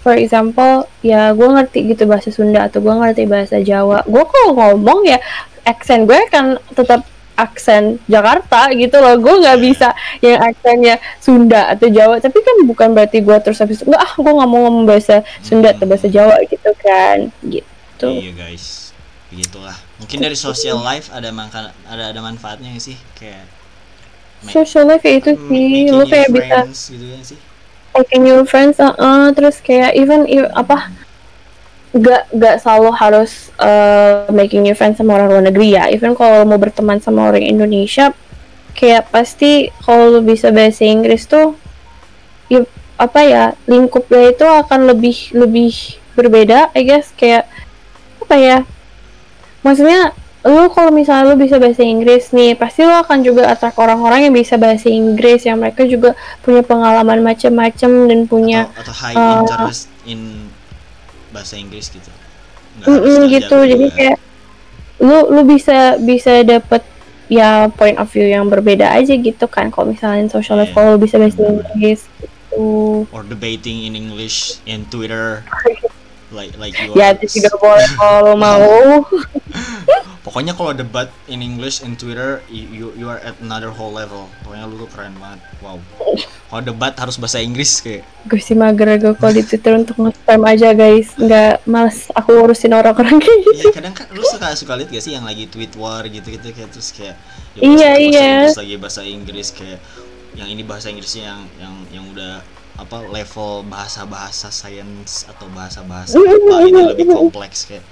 for example ya gue ngerti gitu bahasa Sunda atau gue ngerti bahasa Jawa. Gue kalau ngomong ya aksen gue kan tetap aksen Jakarta gitu loh. Gue nggak bisa yang aksennya Sunda atau Jawa. Tapi kan bukan berarti gue terus habis nggak ah gue nggak mau ngomong bahasa Sunda atau bahasa Jawa gitu kan. Gitu. Iya guys, begitulah. Mungkin dari social life ada mangka, ada ada manfaatnya sih? Kayak social life ya itu ma- sih. lu kayak bisa gitu ya sih. Making new friends uh, terus kayak even i- apa gak gak selalu harus uh, making new friends sama orang luar negeri ya. Even kalau mau berteman sama orang Indonesia kayak pasti kalau bisa bahasa Inggris tuh ya, apa ya lingkupnya itu akan lebih lebih berbeda I guess. Kayak apa ya maksudnya lu kalau misalnya lu bisa bahasa Inggris nih pasti lu akan juga attract orang-orang yang bisa bahasa Inggris yang mereka juga punya pengalaman macam-macam dan punya Atau, atau high uh, interest in bahasa Inggris gitu. Nggak Mm-mm, harus gitu jadi juga. kayak lu lu bisa bisa dapet ya point of view yang berbeda aja gitu kan kalau misalnya social Iya. kalau lu bisa bahasa. Inggris gitu or debating in English in Twitter like like you ya itu juga boleh kalau mau Pokoknya kalau debat in English in Twitter you, you are at another whole level. Pokoknya lu tuh keren banget. Wow. Kalau debat harus bahasa Inggris kayak gue sih mager gue kalau di Twitter untuk nge-spam aja guys nggak males aku urusin orang-orang kayak gitu Iya kadang kan lu suka suka lihat gak sih yang lagi tweet war gitu gitu kayak terus kayak ya Iya, bahasa iya. Inggris lagi bahasa Inggris kayak yang ini bahasa Inggrisnya yang yang yang udah apa level bahasa-bahasa sains atau bahasa-bahasa apa ini lebih kompleks kayak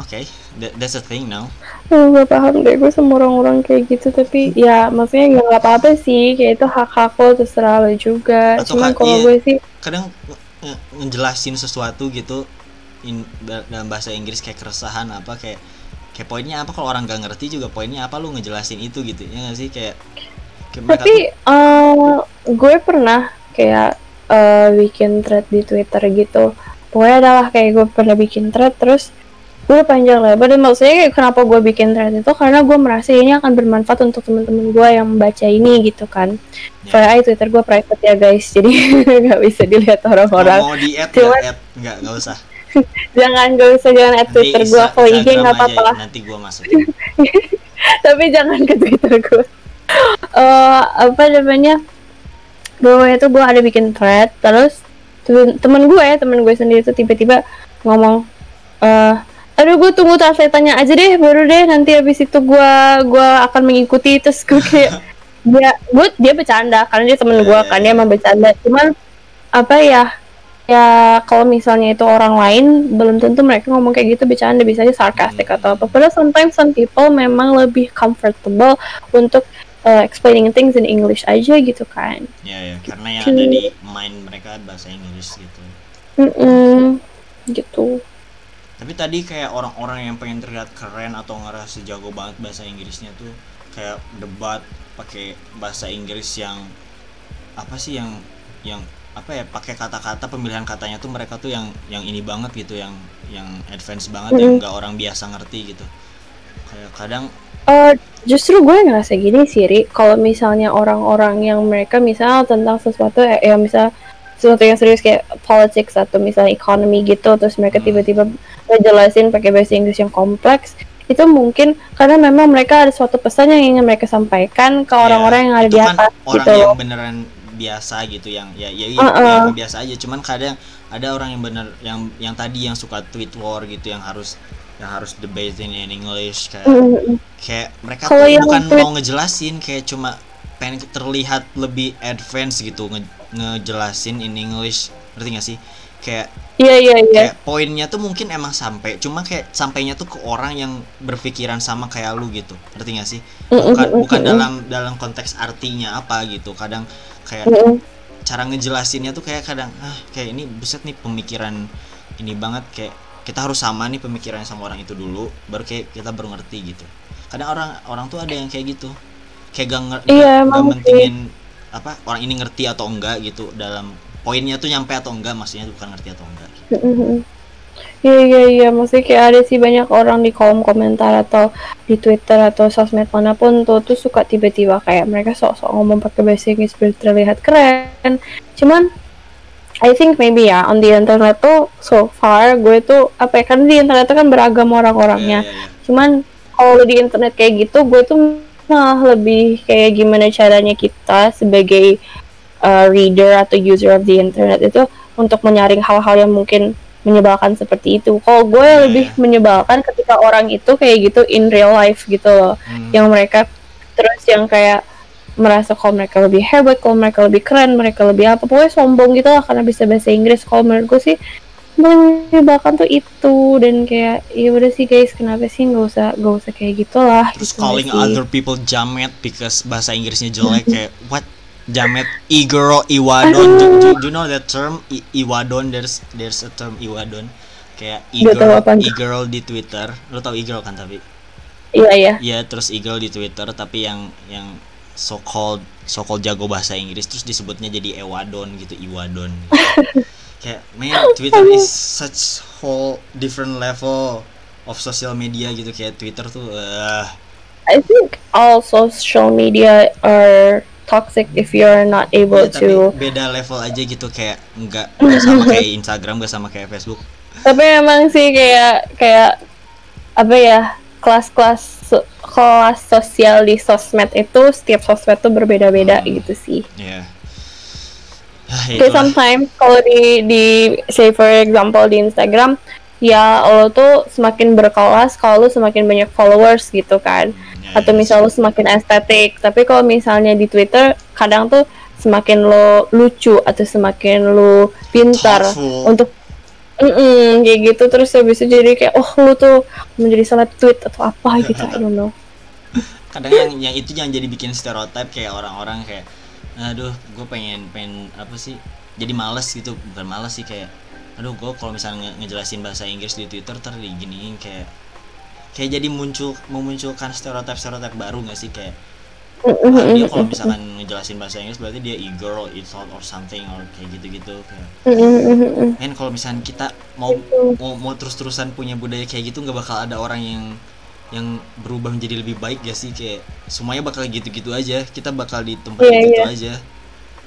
Oke, that, that's a thing now. Oh, gak paham deh gue sama orang-orang kayak gitu tapi ya maksudnya nggak nggak apa-apa sih kayak itu hak hak lo terserah lo juga Atau cuman kalau iya. gue sih Kadang nge- ngejelasin sesuatu gitu in, da- dalam bahasa Inggris kayak keresahan apa kayak kayak poinnya apa kalau orang gak ngerti juga poinnya apa lu ngejelasin itu gitu ya nggak sih kayak, kayak tapi eh, gue pernah kayak eh, bikin thread di Twitter gitu pokoknya adalah kayak gue pernah bikin thread terus gue panjang lebar dan maksudnya kayak kenapa gue bikin thread itu karena gue merasa ini akan bermanfaat untuk teman-teman gue yang membaca ini gitu kan. Ya. FYI Twitter gue private ya guys jadi nggak bisa dilihat orang-orang. Mau di add Cuman- nggak add nggak? Nggak usah. Jangan gak usah jangan at Twitter gue kalau IG nggak apa-apa nanti gua masukin. Tapi jangan ke Twitter gue Eh apa namanya? Gue itu gue ada bikin thread terus temen, gue ya temen gue sendiri tuh tiba-tiba ngomong eh aduh gue tunggu translatannya aja deh baru deh nanti habis itu gue gua akan mengikuti. Terus gue kayak dia gue dia bercanda karena dia temen gue kan dia emang bercanda. Cuman apa ya ya kalau misalnya itu orang lain belum tentu mereka ngomong kayak gitu bercanda. Bisa aja sarcastic atau apa. Padahal sometimes some people memang lebih comfortable untuk uh, explaining things in English aja gitu kan. Ya ya karena yang ada di mind mereka bahasa Inggris gitu. Mm-mm, gitu tapi tadi kayak orang-orang yang pengen terlihat keren atau ngerasa jago banget bahasa Inggrisnya tuh kayak debat pakai bahasa Inggris yang apa sih yang yang apa ya pakai kata-kata pemilihan katanya tuh mereka tuh yang yang ini banget gitu yang yang advance banget yang nggak orang biasa ngerti gitu kayak kadang Uh, justru gue ngerasa gini sih, Ri. Kalau misalnya orang-orang yang mereka misal tentang sesuatu eh, ya misal sesuatu yang serius kayak politics atau misalnya economy gitu, terus mereka Hmm. tiba-tiba ngejelasin pakai bahasa Inggris yang kompleks, itu mungkin karena memang mereka ada suatu pesan yang ingin mereka sampaikan ke orang-orang ya, yang ada di kan atas orang gitu. yang beneran biasa gitu yang ya ya, ya, Uh-uh. ya, biasa aja cuman kadang ada orang yang bener yang yang tadi yang suka tweet war gitu yang harus yang harus debating in English kayak Mm-mm. kayak mereka tuh yang bukan tweet- mau ngejelasin kayak cuma pengen terlihat lebih advance gitu nge ngejelasin in English. Ngerti gak sih? Kayak Iya iya iya. kayak poinnya tuh mungkin emang sampai cuma kayak sampainya tuh ke orang yang berpikiran sama kayak lu gitu. Ngerti gak sih? Bukan bukan dalam dalam konteks artinya apa gitu. Kadang kayak cara ngejelasinnya tuh kayak kadang ah kayak ini buset nih pemikiran ini banget. Kayak kita harus sama nih pemikirannya sama orang itu dulu baru kayak kita baru ngerti gitu. Kadang orang orang tuh ada yang kayak gitu. Kayak gak, Iya, gak- gak mentingin apa orang ini ngerti atau enggak gitu dalam poinnya tuh nyampe atau enggak maksudnya bukan ngerti atau enggak gitu. Mm-mm. Iya iya iya, maksudnya kayak ada sih banyak orang di kolom komentar atau di Twitter atau sosmed mana pun tuh tuh suka tiba-tiba kayak mereka sok-sok ngomong pakai bahasa Inggris terlihat keren. Cuman I think maybe ya on the internet tuh so far gue tuh apa ya kan di internet tuh kan beragam orang-orangnya. Iya, iya, iya. Cuman kalau di internet kayak gitu gue tuh malah lebih kayak gimana caranya kita sebagai uh, reader atau user of the internet itu untuk menyaring hal-hal yang mungkin menyebalkan seperti itu. Kalau gue Iya, lebih iya. menyebalkan ketika orang itu kayak gitu in real life gitu loh. Hmm. Yang mereka terus yang kayak merasa kalau mereka lebih hebat, kalau mereka lebih keren, mereka lebih apa, pokoknya sombong gitu lah karena bisa bahasa Inggris. Kalau menurut gue sih menyebalkan tuh itu. Dan kayak ya udah sih guys kenapa sih nggak usah nggak usah kayak gitulah terus gitu calling sih? other people jamet because bahasa Inggrisnya jelek kayak what? Jamet igoro iwadon. Do, do, do you know that term? I, iwadon there's there's a term iwadon. Kayak tuh. e-girl di Twitter. Lo tau e-girl kan tapi? Iya iya. Iya terus e-girl di Twitter tapi yang yang so called so called jago bahasa Inggris terus disebutnya jadi ewadon gitu iwadon gitu. kayak man Twitter is such whole different level of social media gitu. Kayak Twitter tuh eh I think all social media are toxic if you're not able tapi to beda level aja gitu. Kayak nggak sama kayak Instagram nggak sama kayak Facebook. Tapi emang sih kayak kayak apa ya kelas-kelas kelas sosial di sosmed itu setiap sosmed tuh berbeda-beda Hmm. gitu sih. Ya Ah, Kayak itulah. sometimes kalau di di say for example di Instagram ya lo tuh semakin berkelas kalau lo semakin banyak followers gitu kan Ya, atau ya, misal lo semakin estetik tapi kalau misalnya di Twitter kadang tuh semakin lo lucu atau semakin lo pintar Thoughtful. untuk Mm-mm, kayak gitu terus habis itu jadi kayak oh lu tuh menjadi seleb tweet atau apa gitu I don't know kadang yang yang itu yang jadi bikin stereotip kayak orang-orang kayak aduh gue pengen pengen apa sih? Jadi males gitu bukan males sih kayak aduh gue kalau misalnya nge- ngejelasin bahasa Inggris di Twitter ter diginiin kayak kayak jadi muncul memunculkan stereotip stereotip baru gak sih kayak ah, dia kalau misalkan ngejelasin bahasa Inggris berarti dia eager or insult or something or kayak gitu-gitu kayak. Mm-mm. men kalau misalnya kita mau mau, mau terus-terusan punya budaya kayak gitu nggak bakal ada orang yang yang berubah menjadi lebih baik gak sih? Kayak semuanya bakal gitu-gitu aja. Kita bakal di tempat Iya, gitu iya. aja.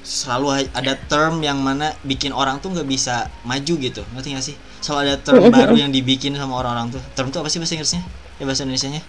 Selalu ada term yang mana bikin orang tuh nggak bisa maju gitu. Ngerti gak sih? Selalu ada term baru yang dibikin sama orang-orang tuh. Term tuh apa sih bahasa Inggrisnya? Ya bahasa Indonesianya?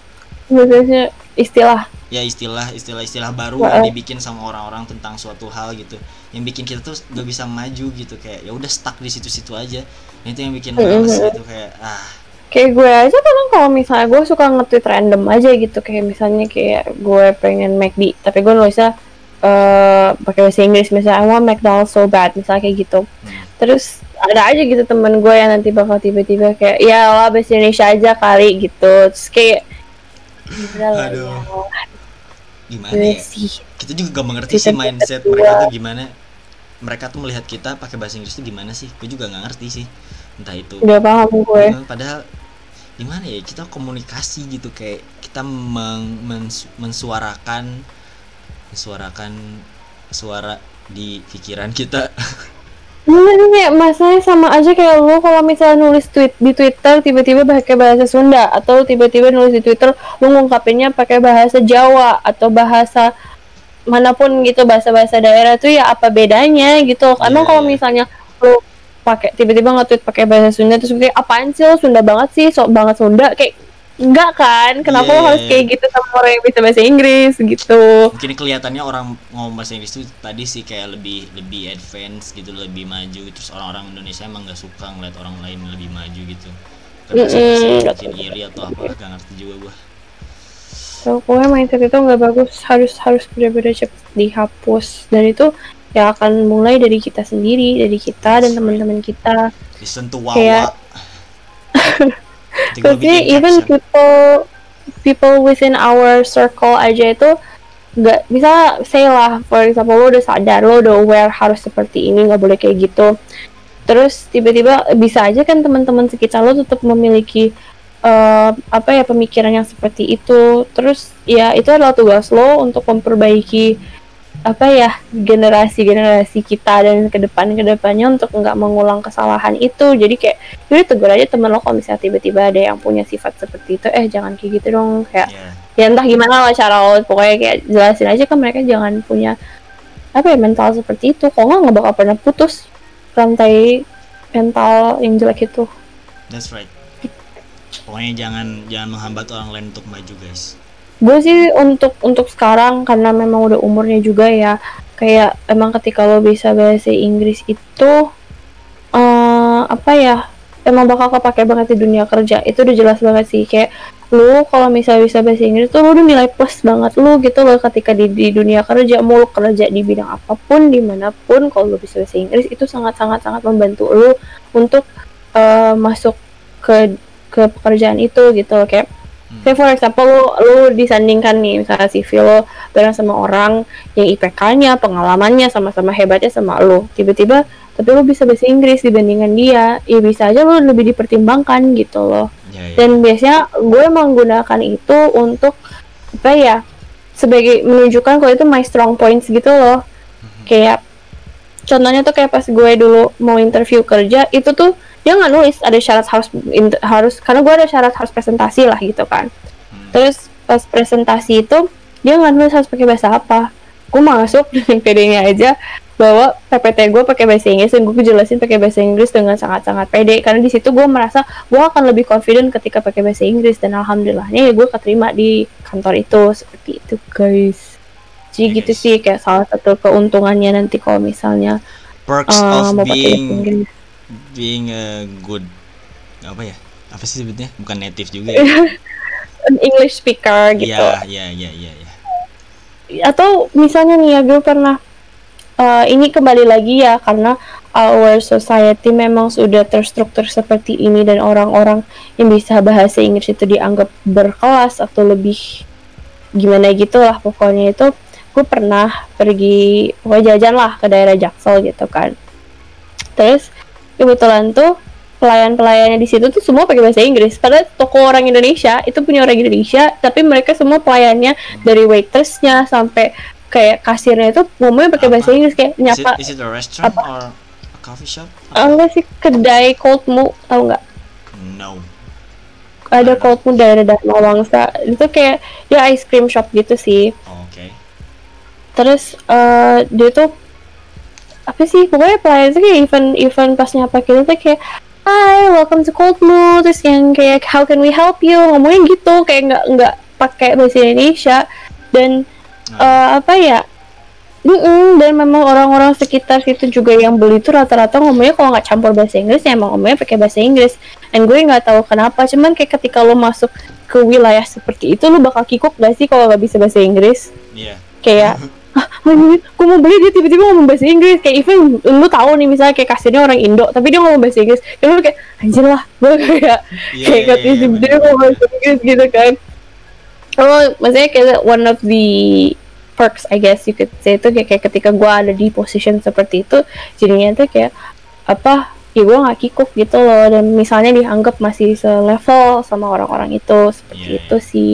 Biasanya istilah. Ya istilah istilah istilah baru Heeh. yang dibikin sama orang-orang tentang suatu hal gitu. Yang bikin kita tuh nggak bisa maju gitu. Kayak ya udah stuck di situ-situ aja. Itu yang bikin males gitu. Kayak ah kayak gue aja kadang kalau misalnya gue suka nge-tweet random aja gitu. Kayak misalnya kayak gue pengen McD tapi gue nulisnya eh pakai bahasa Inggris. Misalnya I want McDonald's so bad misalnya kayak gitu. Hmm. terus ada aja gitu temen gue yang nanti bakal tiba-tiba kayak ya lah bahasa Indonesia aja kali gitu. Terus kayak Aduh. ya. gimana Gue ya? sih. Kita juga gak mengerti Kita sih mindset mereka tuh gimana. Mereka tuh melihat kita pakai bahasa Inggris tuh gimana sih? Gue juga nggak ngerti sih entah itu udah paham gue Eh, padahal gimana ya kita komunikasi gitu kayak kita meng- mens- mensuarakan mensuarakan suara di pikiran kita Bener nih kayak masalahnya sama aja kayak lu kalau misalnya nulis tweet di Twitter tiba-tiba pakai bahasa Sunda atau tiba-tiba nulis di Twitter lu ngungkapinnya pakai bahasa Jawa atau bahasa mana pun gitu bahasa-bahasa daerah tuh ya apa bedanya gitu. Emang Iya, kalau iya. misalnya lu pakai tiba-tiba nge-tweet pakai bahasa Sunda terus kayak apaan sih lu Sunda banget sih? Sok banget Sunda. Kayak enggak kan? Kenapa Iya, lu harus iya. kayak gitu sama orang yang bisa bahasa Inggris? Gitu. Mungkin kelihatannya orang ngomong bahasa Inggris tuh tadi sih kayak lebih lebih advance gitu lebih maju. Terus orang-orang Indonesia emang nggak suka ngeliat orang lain lebih maju gitu. Karena Mm-mm. bikin iri atau apa gak ngerti juga gua. So, pokoknya mindset itu nggak bagus, harus harus benar-benar cepet dihapus. Dan itu ya akan mulai dari kita sendiri, dari kita dan teman-teman kita. listen to Wawa Kayak- bikin even people people within our circle aja itu nggak bisa say lah, for example lo udah sadar, lo udah aware harus seperti ini, nggak boleh kayak gitu. Terus tiba-tiba bisa aja kan teman-teman sekitar lo tetap memiliki eh, apa ya pemikiran yang seperti itu. Terus ya itu adalah tugas lo untuk memperbaiki apa ya generasi-generasi kita dan ke depan ke depannya untuk nggak mengulang kesalahan itu. Jadi kayak jadi tegur aja temen lo kalau misalnya tiba-tiba ada yang punya sifat seperti itu, eh jangan kayak gitu dong kayak Iya. ya entah gimana lah cara lo pokoknya kayak jelasin aja kan mereka jangan punya apa ya mental seperti itu. Kalau nggak nggak bakal pernah putus rantai mental yang jelek itu. That's right. Pokoknya jangan jangan menghambat orang lain untuk maju, guys. Gue sih untuk untuk sekarang karena memang udah umurnya juga ya kayak emang ketika lo bisa bahasa Inggris itu eh apa ya emang bakal kepake banget di dunia kerja. Itu udah jelas banget sih kayak lu kalau misalnya bisa bahasa Inggris tuh lu udah nilai plus banget lu gitu loh ketika di, di dunia kerja mau lu kerja di bidang apa pun di mana pun kalau lu bisa bahasa Inggris itu sangat sangat sangat membantu lu untuk eh, masuk ke ke pekerjaan itu gitu loh. Kayak Kayak for example lu, lu disandingkan nih misalnya CV lo bareng sama orang yang IPK-nya, pengalamannya sama-sama hebatnya sama lu. Tiba-tiba tapi lu bisa bahasa Inggris dibandingkan dia, ya bisa aja lu lebih dipertimbangkan gitu loh. Ya, ya. Dan biasanya gue menggunakan itu untuk apa ya? Sebagai menunjukkan kalau itu my strong points gitu loh. Kayak contohnya tuh kayak pas gue dulu mau interview kerja itu tuh dia nggak nulis ada syarat harus harus karena gue ada syarat harus presentasi lah gitu kan. Hmm. terus pas presentasi itu dia nggak nulis harus pakai bahasa apa. Gue masuk dengan pedenya aja bahwa PPT gue pakai bahasa Inggris dan gue jelasin pakai bahasa Inggris dengan sangat-sangat pede. Karena di situ gue merasa gue akan lebih confident ketika pakai bahasa Inggris dan alhamdulillahnya ya gue keterima di kantor itu seperti itu guys. Jadi Ya, gitu sih kayak salah satu keuntungannya nanti kalau misalnya Perks uh, of mau pakai bahasa being being a good apa ya? Apa sih sebutnya? Bukan native juga ya. an English speaker gitu Iya, iya, iya, iya, iya. atau misalnya nih ya gue pernah eh, ini kembali lagi ya karena our society memang sudah terstruktur seperti ini dan orang-orang yang bisa bahasa Inggris itu dianggap berkelas atau lebih gimana gitu lah pokoknya itu gue pernah pergi pokoknya jajan lah ke daerah Jaksel gitu kan terus kebetulan tuh pelayan-pelayannya di situ tuh semua pakai bahasa Inggris padahal toko orang Indonesia itu punya orang Indonesia tapi mereka semua pelayannya dari waitressnya sampai kayak kasirnya itu ngomongnya pakai bahasa Apa? Inggris kayak Is it, nyapa is it a restaurant or a coffee shop? enggak sih kedai cold mu tahu nggak No. ada cold mu daerah Dharma Wangsa itu kayak dia ice cream shop gitu sih Oh, Oke. terus eh dia tuh apa sih pokoknya pelayan tuh kayak event event pas nyapa kita tuh kayak Hi, welcome to Cold Mood. Terus yang kayak How can we help you? Ngomongnya gitu, kayak nggak nggak pakai bahasa Indonesia dan Nah, eh, apa ya? Mm-mm, dan memang orang-orang sekitar situ juga yang beli tuh rata-rata ngomongnya kalau nggak campur bahasa Inggris ya emang ngomongnya pakai bahasa Inggris. Dan gue nggak tahu kenapa, cuman kayak ketika lo masuk ke wilayah seperti itu lo bakal kikuk gak sih kalau nggak bisa bahasa Inggris? Iya. kayak ah gue mau beli? Dia tiba-tiba ngomong bahasa Inggris. Kayak even lu tahu nih misalnya kayak kasirnya orang Indo tapi dia ngomong bahasa Inggris. Kayak lu kayak anjir lah. Gue kayak Iya, kayak iya, katanya iya, dia ngomong bahasa Inggris gitu kan. Oh maksudnya kayak one of the perks I guess you could say itu kayak, kayak ketika gue ada di position seperti itu jadinya tuh kayak apa ya gue nggak kikuk gitu loh. Dan misalnya dianggap masih selevel sama orang-orang itu Iya, seperti itu sih.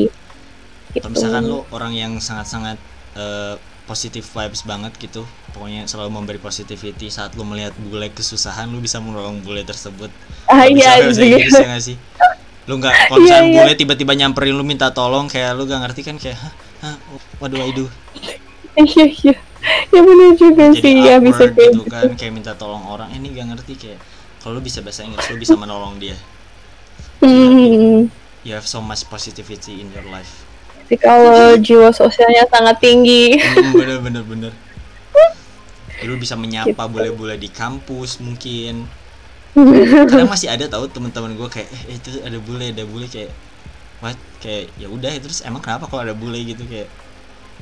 Gitu. Kalau misalkan lu orang yang sangat-sangat eh, positive vibes banget gitu, pokoknya selalu memberi positivity saat lu melihat bule kesusahan, lu bisa menolong bule tersebut. ah Lu bisa iya gitu Inggris ya nggak sih? Lu nggak kalau Iya, iya. bule tiba-tiba nyamperin lu minta tolong kayak lu gak ngerti kan kayak hah, what do I do? iya iya ya benar juga Jadi sih ya bisa kayak gitu gitu. kan kayak minta tolong orang, eh, ini gak ngerti kayak kalau lu bisa bahasa Inggris lu bisa menolong dia. Hmm, You have so much positivity in your life. Tapi kalau jiwa sosialnya sangat tinggi. Hmm, bener bener bener. Lu bisa menyapa bule-bule di kampus mungkin. Kadang masih ada tahu teman-teman gue kayak eh itu ada bule ada bule kayak what? Kayak ya udah terus emang kenapa kalau ada bule? Gitu kayak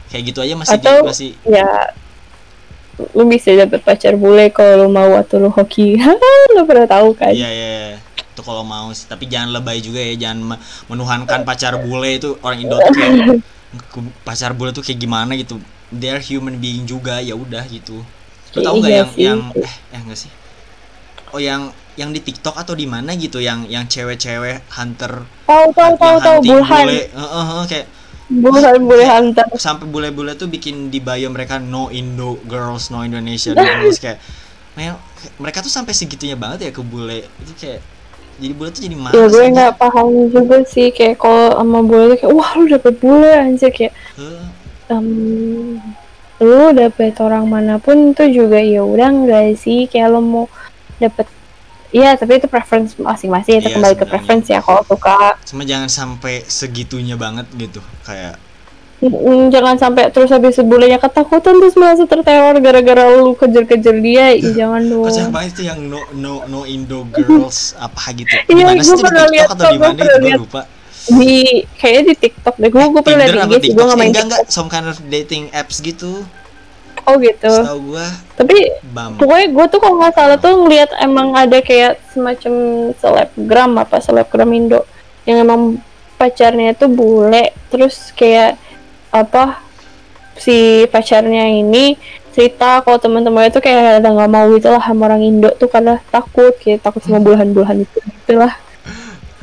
kayak gitu aja masih di- atau masih ya lu bisa dapet pacar bule kalau lu mau atau lu hoki. Lu pernah tahu kan? Iya iya iya. Itu kalau mau sih. Tapi jangan lebay juga ya jangan me- menuhankan pacar bule itu orang Indo tuh kayak pacar bule tuh kayak gimana gitu. They're human being juga ya udah gitu. Lu tahu nggak Iya yang sih. yang eh eh enggak sih? Oh yang yang di TikTok atau di mana gitu yang yang cewek-cewek hunter tahu tahu yang tahu tahu. bulhan bule. Eh, eh, eh, kayak bulhan bule hunter. sampai bule-bule tuh bikin di bio mereka no Indo girls no Indonesia girls. Kayak mereka tuh sampai segitunya banget ya ke bule. Itu kayak jadi bule tuh jadi malas ya gue nggak paham juga sih kayak kalau sama bule tuh kayak wah lu dapet bule anjir kayak Heh, em, lu dapet orang mana pun tuh juga ya udah enggak sih kayak lu mau dapet Iya, tapi itu preference masing-masing. Itu Iya, kembali ke sebenarnya. preference ya. Kalau suka, cuma jangan sampai segitunya banget gitu kayak mm, jangan sampai terus habis sebulenya ketakutan terus merasa terteror gara-gara lu kejar-kejar dia. Ih, jangan dong. kocak banget itu yang no no no Indo girls apa gitu Iya, sih gue itu di pernah lihat atau di mana gitu pernah gue lupa Di kayaknya di TikTok deh. Gue gue pernah lihat di sih. Gue nggak sih main enggak enggak some kind of dating apps gitu Oh gitu. setahu gua Tapi bam pokoknya gue tuh kalau nggak salah tuh ngeliat emang ada kayak semacam selebgram apa selebgram Indo yang emang pacarnya tuh bule terus kayak apa si pacarnya ini cerita kalau teman-temannya tuh kayak ada nggak mau gitu lah sama orang Indo tuh karena takut kayak takut sama bulahan-bulahan itu gitu lah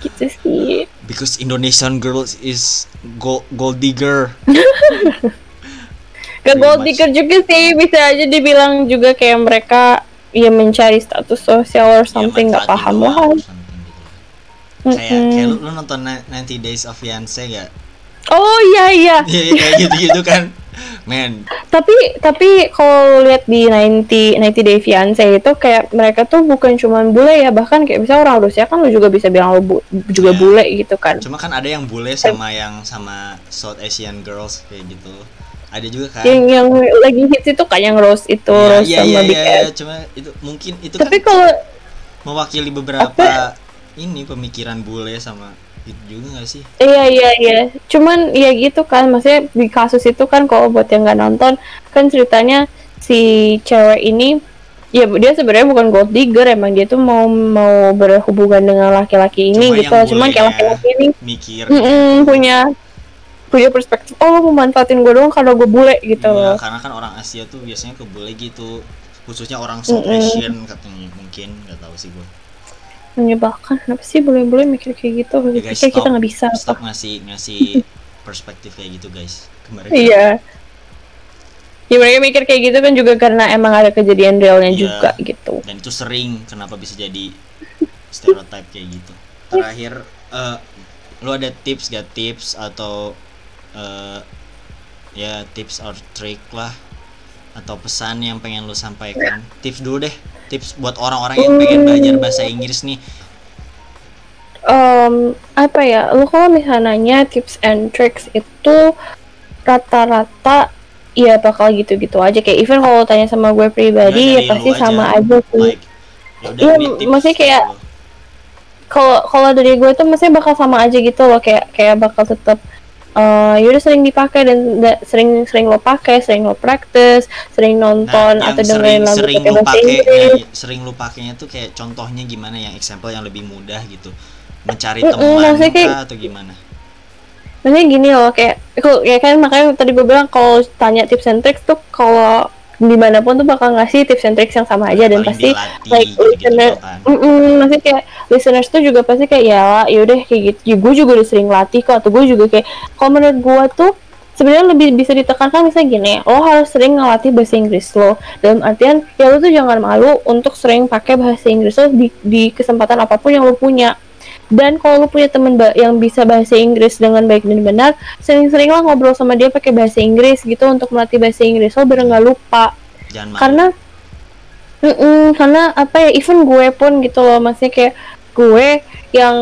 gitu sih. Because Indonesian girls is gold gold digger. Gak Pretty gold digger juga sih bisa aja dibilang juga kayak mereka ya mencari status sosial or something nggak manfaatin paham lah. kayak kayak lu, lu nonton Na- 90 Days of Fiance gak? Oh iya iya. Iya iya, kayak gitu-gitu kan. Men. Tapi tapi kalau lihat di 90 90 Day Fiance itu kayak mereka tuh bukan cuma bule ya. Bahkan kayak bisa orang Rusia kan lu juga bisa bilang lu bu- juga Iya. bule gitu kan. Cuma kan ada yang bule sama yang sama South Asian girls kayak gitu. Ada juga kan. Yang yang lagi hits itu kan yang Rose itu Iya, Rose iya, sama iya, Big iya, Ass iya, cuma itu mungkin itu tapi kan kalau mewakili beberapa ini pemikiran bule sama gitu juga gak sih Iya iya iya. Cuman ya gitu kan, maksudnya di kasus itu kan kalau buat yang nggak nonton kan ceritanya si cewek ini ya dia sebenarnya bukan gold digger emang dia tuh mau mau berhubungan dengan laki-laki ini Cuma gitu. Cuman kayak bulenya laki-laki ini mikir mm-mm, punya punya perspektif oh lo mau manfaatin gue doang karena gue bule gitu Iya, loh. karena kan orang Asia tuh biasanya kebule gitu khususnya orang South Mm-mm. Asian katanya mungkin nggak tahu sih gue Menyebalkan. Kenapa sih bule-bule mikir kayak gitu? ya guys Kayak kita stop, nggak bisa. stop apa. ngasih ngasih perspektif kayak gitu guys kemarin Iya. Ya mereka mikir kayak gitu kan juga karena emang ada kejadian realnya Iya. juga gitu. dan itu sering kenapa bisa jadi stereotype kayak gitu terakhir eh lu ada tips gak tips atau eh ya tips or trick lah atau pesan yang pengen lu sampaikan tips dulu deh tips buat orang-orang yang pengen belajar bahasa Inggris nih? Em, apa ya? Lu kalau misalnya nanya tips and tricks itu rata-rata ya bakal gitu-gitu aja. Kayak even kalau tanya sama gue pribadi ya dari pasti sama aja. sih. like yaudah Iya, maksudnya kayak kalau kalau dari gue tuh maksudnya bakal sama aja gitu loh. Kayak kayak bakal tetap eh yaudah sering dipakai dan da- sering sering lo pakai sering lo praktis sering nonton Nah, atau dengerin sering, lagu sering pakai bahasa Inggris. nah, sering lu pakainya tuh kayak contohnya gimana yang example yang lebih mudah gitu? Mencari Mm-mm, teman maksudnya kayak- atau gimana? Maksudnya gini loh kayak aku ya kan makanya tadi gue bilang kalau tanya tips and tricks tuh kalau di mana pun tuh bakal ngasih tips and tricks yang sama aja dan Paling pasti dilatih like listener doang kan. mm maksudnya kayak listeners tuh juga pasti kayak ya lah yaudah kayak gitu. Ya, gue juga udah sering latih kok atau gue juga kayak kalau menurut gue tuh sebenarnya lebih bisa ditekankan misalnya gini lo harus sering ngelatih bahasa Inggris lo. Dalam artian ya lo tuh jangan malu untuk sering pakai bahasa Inggris lo di, di kesempatan apa pun yang lo punya dan kalau lo punya temen yang bisa bahasa Inggris dengan baik dan benar sering-seringlah ngobrol sama dia pakai bahasa Inggris gitu untuk melatih bahasa Inggris lo biar nggak lupa jangan malu. karena Mm-mm, karena apa ya even gue pun gitu loh maksudnya kayak gue yang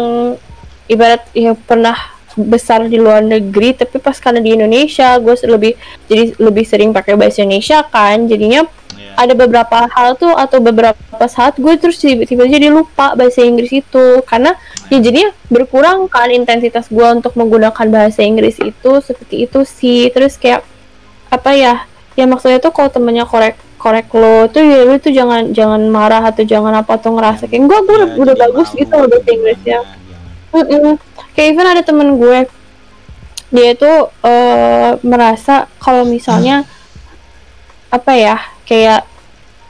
ibarat ya pernah besar di luar negeri tapi pas karena di Indonesia gue lebih jadi lebih sering pakai bahasa Indonesia kan jadinya. Ada beberapa hal tuh atau beberapa saat gue terus tiba-tiba jadi lupa bahasa Inggris itu karena ya jadinya berkurang kan intensitas gue untuk menggunakan bahasa Inggris itu seperti itu sih terus kayak apa ya ya maksudnya tuh kalau temennya korek korek lo tuh ya lu tuh jangan jangan marah atau jangan apa tuh ngerasa kayak gue gue udah, Iya, udah bagus malu gitu loh bahasa gimana, Inggrisnya jangan. Mm-mm. kayak even ada temen gue dia tuh eh, merasa kalau misalnya apa ya kayak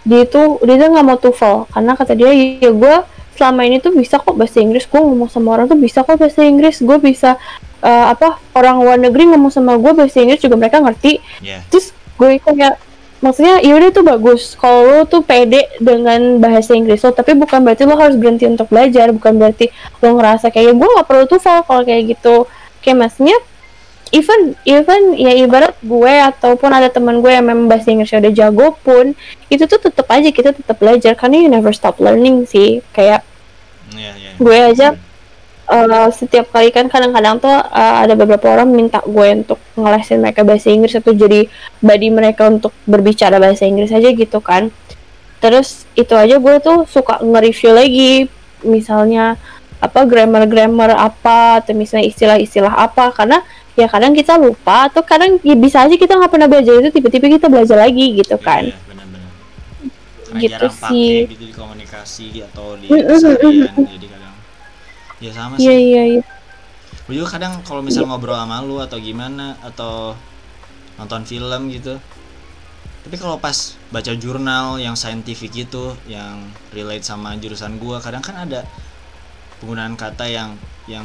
dia tuh dia tuh nggak mau TOEFL. Karena kata dia ya gue selama ini tuh bisa kok bahasa Inggris. Gue ngomong sama orang tuh bisa kok bahasa Inggris. Gue bisa eh, apa orang luar negeri ngomong sama gue bahasa Inggris juga mereka ngerti. Iya. terus gue kayak maksudnya yaudah itu bagus. Kalau lo tuh pede dengan bahasa Inggris lo tapi bukan berarti lo harus berhenti untuk belajar. Bukan berarti lo ngerasa kayak gue nggak perlu TOEFL kalau kayak gitu. Kayak maksudnya even even ya ibarat gue ataupun ada teman gue yang memang bahasa Inggrisnya udah jago pun itu tuh tetap aja kita tetap belajar karena you never stop learning sih kayak Iya, iya. gue aja eh, setiap kali kan kadang-kadang tuh eh, ada beberapa orang minta gue untuk ngelesin mereka bahasa Inggris atau jadi body mereka untuk berbicara bahasa Inggris aja gitu kan terus itu aja gue tuh suka nge-review lagi misalnya apa grammar-grammar apa atau misalnya istilah-istilah apa karena ya kadang kita lupa atau kadang ya bisa aja kita nggak pernah belajar itu tiba-tiba kita belajar lagi gitu kan Iya, benar-benar. Gitu sih. gitu di komunikasi atau di keseharian jadi kadang ya sama iya sih. iya iya Gue juga kadang kalau misal ngobrol sama lu atau gimana atau nonton film gitu. Tapi kalau pas baca jurnal yang saintifik gitu yang relate sama jurusan gua kadang kan ada penggunaan kata yang yang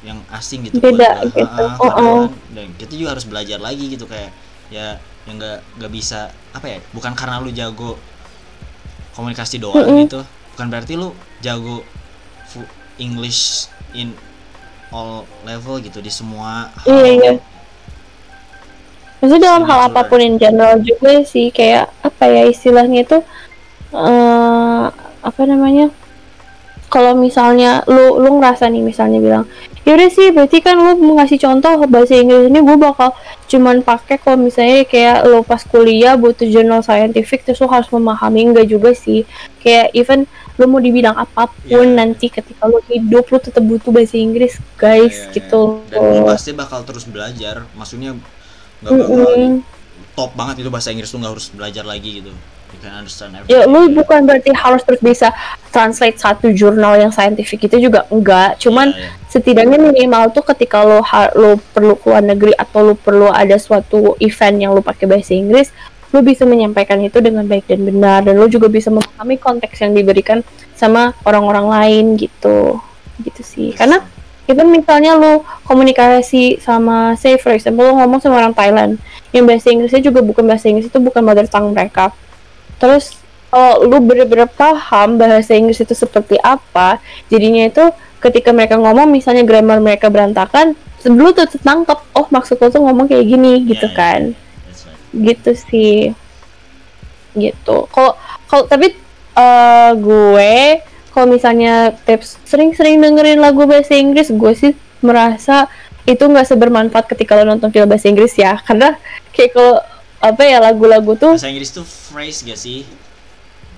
yang asing gitu Beda buat gitu. Ha-ha, Oh, oh. kan. dan kita juga harus belajar lagi gitu kayak ya yang nggak nggak bisa apa ya bukan karena lu jago komunikasi doang Mm-mm. gitu bukan berarti lu jago English in all level gitu di semua hal. Iya, iya. Maksudnya dalam hal apa pun in general juga sih kayak apa ya istilahnya itu eh apa namanya? Kalau misalnya lu lu ngerasa nih misalnya bilang, yaudah sih berarti kan lu mau ngasih contoh bahasa Inggris ini gue bakal cuman pakai kalau misalnya kayak lu pas kuliah butuh jurnal scientific terus lu harus memahami enggak juga sih kayak even lu mau di bidang apa pun Iya. nanti ketika lu hidup lu tetap butuh bahasa Inggris guys Iya, iya, gitu iya. dan lu pasti bakal terus belajar maksudnya nggak bakal Mm-mm. top banget itu bahasa Inggris tuh nggak harus belajar lagi gitu you can understand ya lu bukan berarti harus terus bisa translate satu jurnal yang saintifik itu juga enggak. Cuman Iya, iya. setidaknya minimal tuh ketika ha- lo perlu keluar negeri atau lo perlu ada suatu event yang lo pakai bahasa Inggris lo bisa menyampaikan itu dengan baik dan benar. Dan lo juga bisa memahami konteks yang diberikan sama orang-orang lain gitu. Gitu sih. Karena even misalnya lo komunikasi sama say for example lo ngomong sama orang Thailand yang bahasa Inggrisnya juga bukan bahasa Inggris itu bukan mother tongue mereka terus kalau lu bener-bener paham bahasa Inggris itu seperti apa jadinya itu ketika mereka ngomong misalnya grammar mereka berantakan sebelum tuh tangkep oh maksud lo tuh ngomong kayak gini gitu Iya, iya. kan That's right. gitu sih gitu kalau kalau tapi eh, gue kalau misalnya tips sering-sering dengerin lagu bahasa Inggris gue sih merasa itu nggak sebermanfaat ketika lo nonton film bahasa Inggris ya karena kayak kalau apa ya lagu-lagu tuh? Bahasa Inggris tuh phrase gak sih?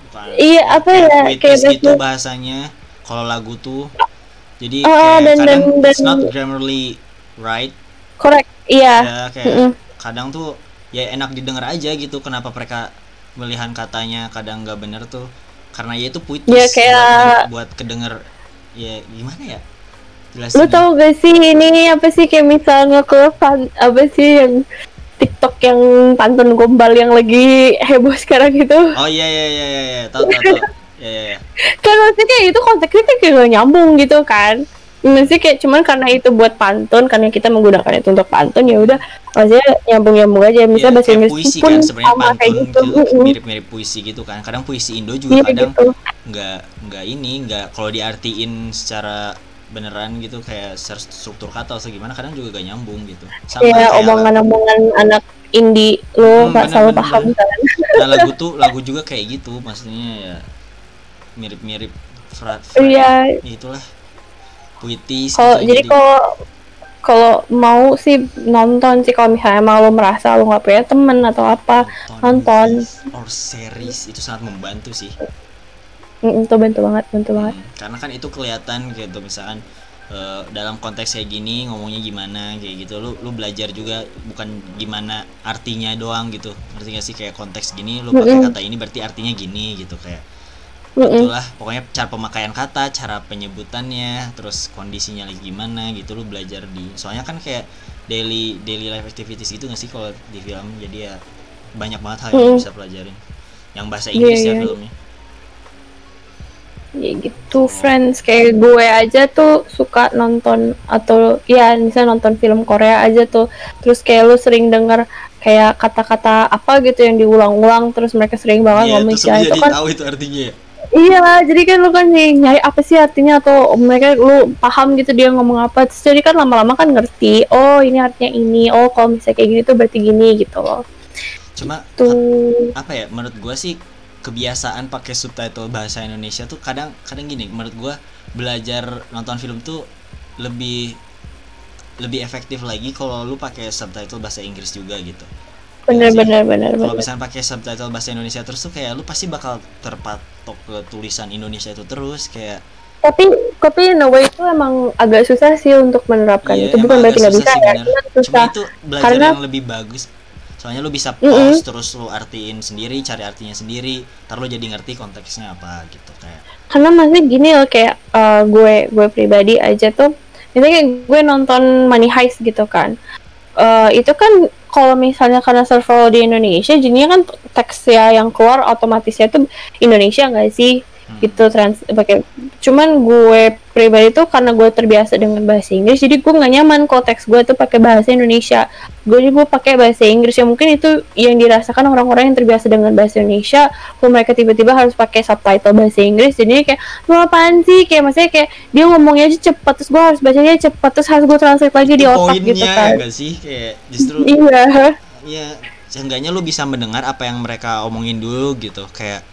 Bukan, Iya, apa ya, kayak gitu bahasa- bahasanya kalau lagu tuh. Jadi Ah, kayak dan- kadang dan- it's not grammarly right. Korek iya. Ya kayak Mm-mm. kadang tuh ya enak didengar aja gitu kenapa mereka melihat katanya kadang nggak bener tuh. Karena ya itu puitis Ya, kayak- buat, buat kedenger. Ya gimana ya? Lu jelasin. tau gak sih ini apa sih kayak misalnya ke pan, apa sih yang TikTok yang pantun gombal yang lagi heboh sekarang itu. Oh iya iya iya iya iya. Tahu tahu tahu. Ya ya ya kan maksudnya kayak itu konteksnya kayak gak nyambung gitu kan. Maksudnya kayak cuman karena itu buat pantun karena kita menggunakan itu untuk pantun ya udah. Maksudnya nyambung nyambung aja. Ya, misalnya bahasa kayak Inggris puisi pun kan sebenarnya pantun gitu. gitu, mirip-mirip puisi gitu kan. Kadang puisi Indo juga Iya kadang gitu. nggak nggak ini nggak kalau diartiin secara beneran gitu kayak struktur kata atau gimana kadang juga gak nyambung gitu. Sama kayak kayak omongan-omongan anak indie lo Hmm, nggak selalu paham kan? Nah lagu tuh lagu juga kayak gitu maksudnya ya mirip-mirip fra, fra- iya. itulah puitis kalau gitu, jadi kalau kalau mau sih nonton sih kalau misalnya emang lo merasa lo nggak punya temen atau apa nonton. movies or series itu sangat membantu sih mm, itu bantu banget bantu banget. Hmm, karena kan itu kelihatan gitu misalkan eh, dalam konteks kayak gini ngomongnya gimana kayak gitu lu lu belajar juga bukan gimana artinya doang gitu. Ngerti gak sih? Kayak konteks gini lu pakai kata ini berarti artinya gini gitu kayak itulah pokoknya cara pemakaian kata cara penyebutannya terus kondisinya lagi gimana gitu lu belajar di soalnya kan kayak daily daily life activities gitu gak sih kalau di film? Jadi ya banyak banget hal yang Mm. bisa pelajarin. Yang bahasa Inggris Iya, ya iya. filmnya ya gitu friends kayak gue aja tuh suka nonton atau ya misalnya nonton film Korea aja tuh terus kayak lu sering denger kayak kata-kata apa gitu yang diulang-ulang terus mereka sering banget Iya, ngomong itu jadi kan tahu itu artinya ya Iya, jadi kan lu kan nyari apa sih artinya atau mereka lu paham gitu dia ngomong apa. Terus jadi kan lama-lama kan ngerti. Oh, ini artinya ini. Oh, kalau misalnya kayak gini tuh berarti gini gitu loh. cuma Tuh. apa ya menurut gua sih kebiasaan pakai subtitle bahasa Indonesia tuh kadang kadang gini menurut gua belajar nonton film tuh lebih lebih efektif lagi kalau lu pakai subtitle bahasa Inggris juga gitu. Bener sih. bener bener kalau misalnya pakai subtitle bahasa Indonesia terus tuh kayak lu pasti bakal terpatok ke tulisan Indonesia itu terus kayak Tapi tapi in a way itu emang agak susah sih untuk menerapkan Iya, itu. Bukan berarti nggak bisa sih, ya. cuma itu belajar Karena- yang lebih bagus soalnya lu bisa Mm-mm. pause terus lu artiin sendiri cari artinya sendiri ntar lu jadi ngerti konteksnya apa gitu kayak Karena masih gini loh kayak eh, gue gue pribadi aja tuh ini kayak gue nonton Money Heist gitu kan. Eh, itu kan kalau misalnya karena server di Indonesia jadinya kan teks ya yang keluar otomatisnya tuh Indonesia nggak sih Hmm. gitu trans pakai cuman gue pribadi tuh karena gue terbiasa dengan bahasa Inggris jadi gue nggak nyaman kalau teks gue tuh pakai bahasa Indonesia. Gue jadi gue pakai bahasa Inggris ya mungkin itu yang dirasakan orang-orang yang terbiasa dengan bahasa Indonesia kalau mereka tiba-tiba harus pakai subtitle bahasa Inggris jadi kayak lu apaan sih? Kayak maksudnya kayak dia ngomongnya aja cepet terus gue harus bacanya cepet terus harus gue translate lagi di otak poinnya gitu kan. sih? Kayak justru iya. ya seenggaknya lu bisa mendengar apa yang mereka omongin dulu gitu. Kayak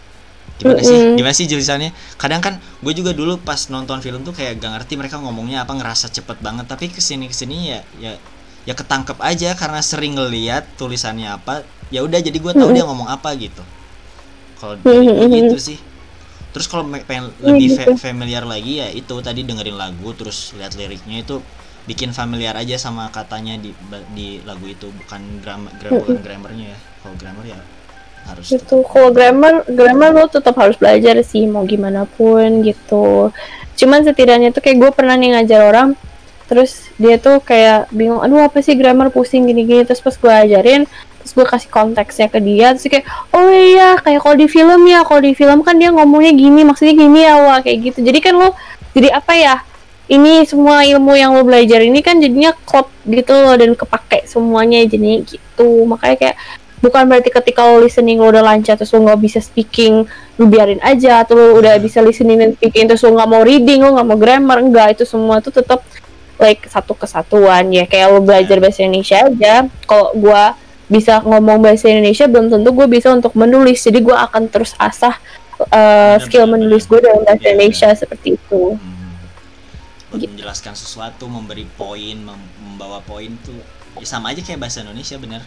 gimana sih? Mm-mm. gimana sih jelasannya kadang kan gue juga dulu pas nonton film tuh kayak gak ngerti mereka ngomongnya apa ngerasa cepet banget. Tapi ke sini ke sini ya ya ya ketangkep aja karena sering ngeliat tulisannya apa. Ya udah jadi gue tahu Mm-mm. dia ngomong apa gitu. Kalau Mm-mm. gitu sih. Terus kalau pengen lebih fa- familiar lagi ya itu tadi dengerin lagu terus lihat liriknya itu bikin familiar aja sama katanya di di lagu itu. Bukan grammar bukan grammarnya ya. Kalau grammar ya harus gitu. Kalau grammar grammar lo tetap harus belajar sih mau gimana pun gitu. Cuman setidaknya tuh kayak gue pernah nih ngajar orang terus dia tuh kayak bingung aduh apa sih grammar? Pusing gini-gini. Terus pas gue ajarin terus gue kasih konteksnya ke dia terus kayak oh iya kayak kalau di film ya kalau di film kan dia ngomongnya gini maksudnya gini ya wah kayak gitu. Jadi kan lo jadi apa ya ini semua ilmu yang lo belajar ini kan jadinya klop gitu loh dan kepake semuanya jadinya gitu. Makanya kayak bukan berarti ketika lo listening lo udah lancar terus lo nggak bisa speaking lo biarin aja atau lo udah bisa listening dan speaking terus lo nggak mau reading lo nggak mau grammar enggak itu semua tuh tetap like satu kesatuan ya kayak lo belajar bahasa Indonesia aja kalau gua bisa ngomong bahasa Indonesia belum tentu gue bisa untuk menulis jadi gua akan terus asah uh, skill menulis gue dalam bahasa Iya, iya. Indonesia seperti itu Hmm. Gitu. menjelaskan sesuatu, memberi poin, mem- membawa poin tuh ya sama aja kayak bahasa Indonesia bener.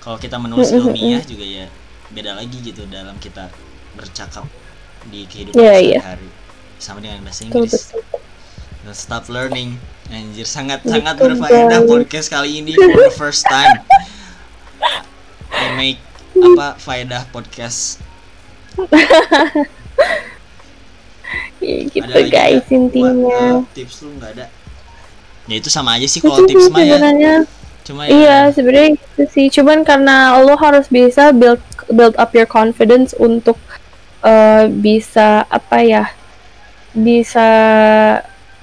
Kalau kita menulis ilmiah juga ya beda lagi gitu dalam kita bercakap di kehidupan Iya, iya. sehari-hari. Sama dengan bahasa Inggris. betul Don't stop learning. Anjir sangat Betul, sangat berfaedah podcast kali ini for the first time. I make apa faedah podcast ya, gitu ada guys intinya Buat, uh, tips lu nggak ada ya itu sama aja sih kalau tips mah ya sebenarnya cuma ya Iya, sebenarnya itu sih. Cuman karena lo harus bisa build build up your confidence untuk eh, bisa apa ya? Bisa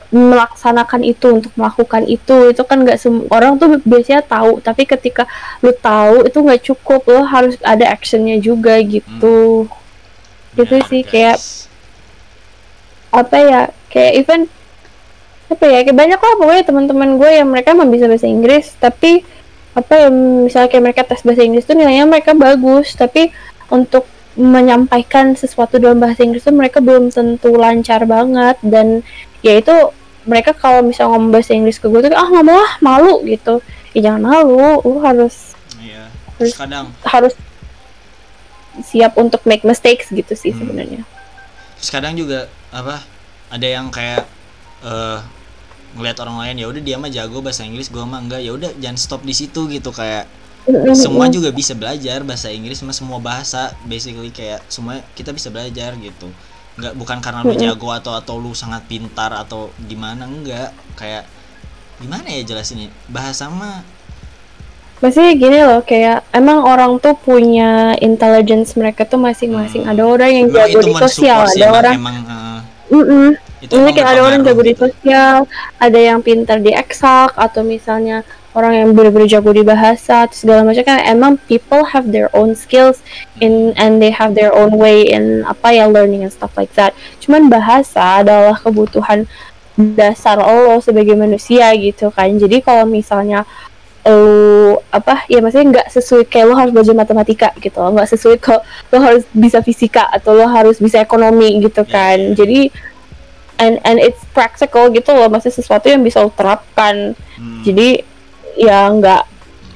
melaksanakan itu untuk melakukan itu itu kan nggak semua orang tuh biasanya tahu tapi ketika lo tahu itu nggak cukup lo harus ada actionnya juga gitu gitu benar, sih, guys. kayak- apa ya kayak even apa ya kayak banyak lah pokoknya teman-teman gue yang mereka emang bisa bahasa Inggris tapi apa ya misalnya kayak mereka tes bahasa Inggris tuh nilainya mereka bagus tapi untuk menyampaikan sesuatu dalam bahasa Inggris tuh mereka belum tentu lancar banget dan ya itu mereka kalau misalnya ngomong bahasa Inggris ke gue tuh ah nggak mau ah malu gitu. Ya jangan malu lu harus iya terus kadang. harus siap untuk make mistakes gitu sih Hmm. sebenarnya. Terus kadang juga apa ada yang kayak eh ngelihat orang lain ya udah dia mah jago bahasa Inggris gua mah enggak. Ya udah jangan stop di situ gitu kayak semua juga bisa belajar bahasa Inggris mah semua bahasa basically kayak semua kita bisa belajar gitu. Nggak bukan karena lu jago atau atau lu sangat pintar atau gimana enggak. Kayak gimana ya jelasinnya? Bahasa mah Maksudnya gini loh, kayak emang orang tuh punya intelligence mereka tuh masing-masing. Hmm. Ada orang yang jago di sosial, ada orang, emang eh, Mm-mm. Itu Ini kayak ada orang jago di sosial, ada yang pintar di eksak, atau misalnya orang yang bener-bener jago di bahasa, atau segala macam kan emang people have their own skills in and they have their own way in apa ya learning and stuff like that. Cuman bahasa adalah kebutuhan dasar lo sebagai manusia gitu kan. Jadi kalau misalnya lo apa ya maksudnya nggak sesuai kayak lo harus belajar matematika gitu nggak sesuai ke lo harus bisa fisika atau lo harus bisa ekonomi gitu Iya, kan iya. jadi and and it's practical gitu loh maksudnya sesuatu yang bisa lo terapkan Hmm. jadi ya nggak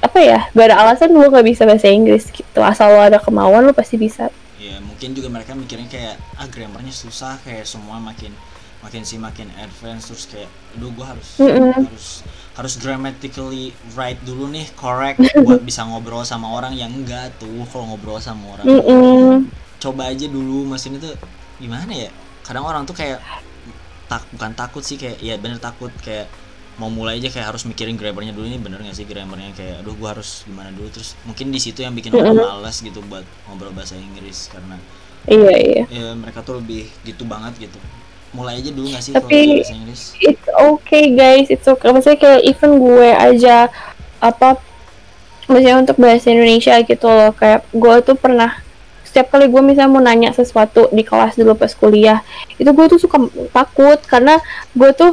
apa ya gak ada alasan lo nggak bisa bahasa Inggris gitu asal lo ada kemauan lo pasti bisa ya mungkin juga mereka mikirnya kayak ah grammarnya susah kayak semua makin makin sih makin advance terus kayak aduh gua harus Mm-mm. harus harus grammatically right dulu nih correct buat bisa ngobrol sama orang yang enggak tuh kalau ngobrol sama orang Mm-mm. coba aja dulu mesin itu gimana ya kadang orang tuh kayak tak bukan takut sih kayak ya bener takut kayak mau mulai aja kayak harus mikirin grammarnya dulu ini bener gak sih grammarnya? Kayak aduh gua harus gimana dulu? Terus mungkin di situ yang bikin orang malas gitu buat ngobrol bahasa Inggris karena iya iya. ya mereka tuh lebih gitu banget gitu. Mulai aja dulu gak sih Tapi- bahasa Inggris? it's okay guys. It's okay. Maksudnya kayak even gue aja apa maksudnya untuk bahasa Indonesia gitu loh. Kayak gue tuh pernah setiap kali gue misalnya mau nanya sesuatu di kelas dulu pas kuliah itu gue tuh suka takut karena gue tuh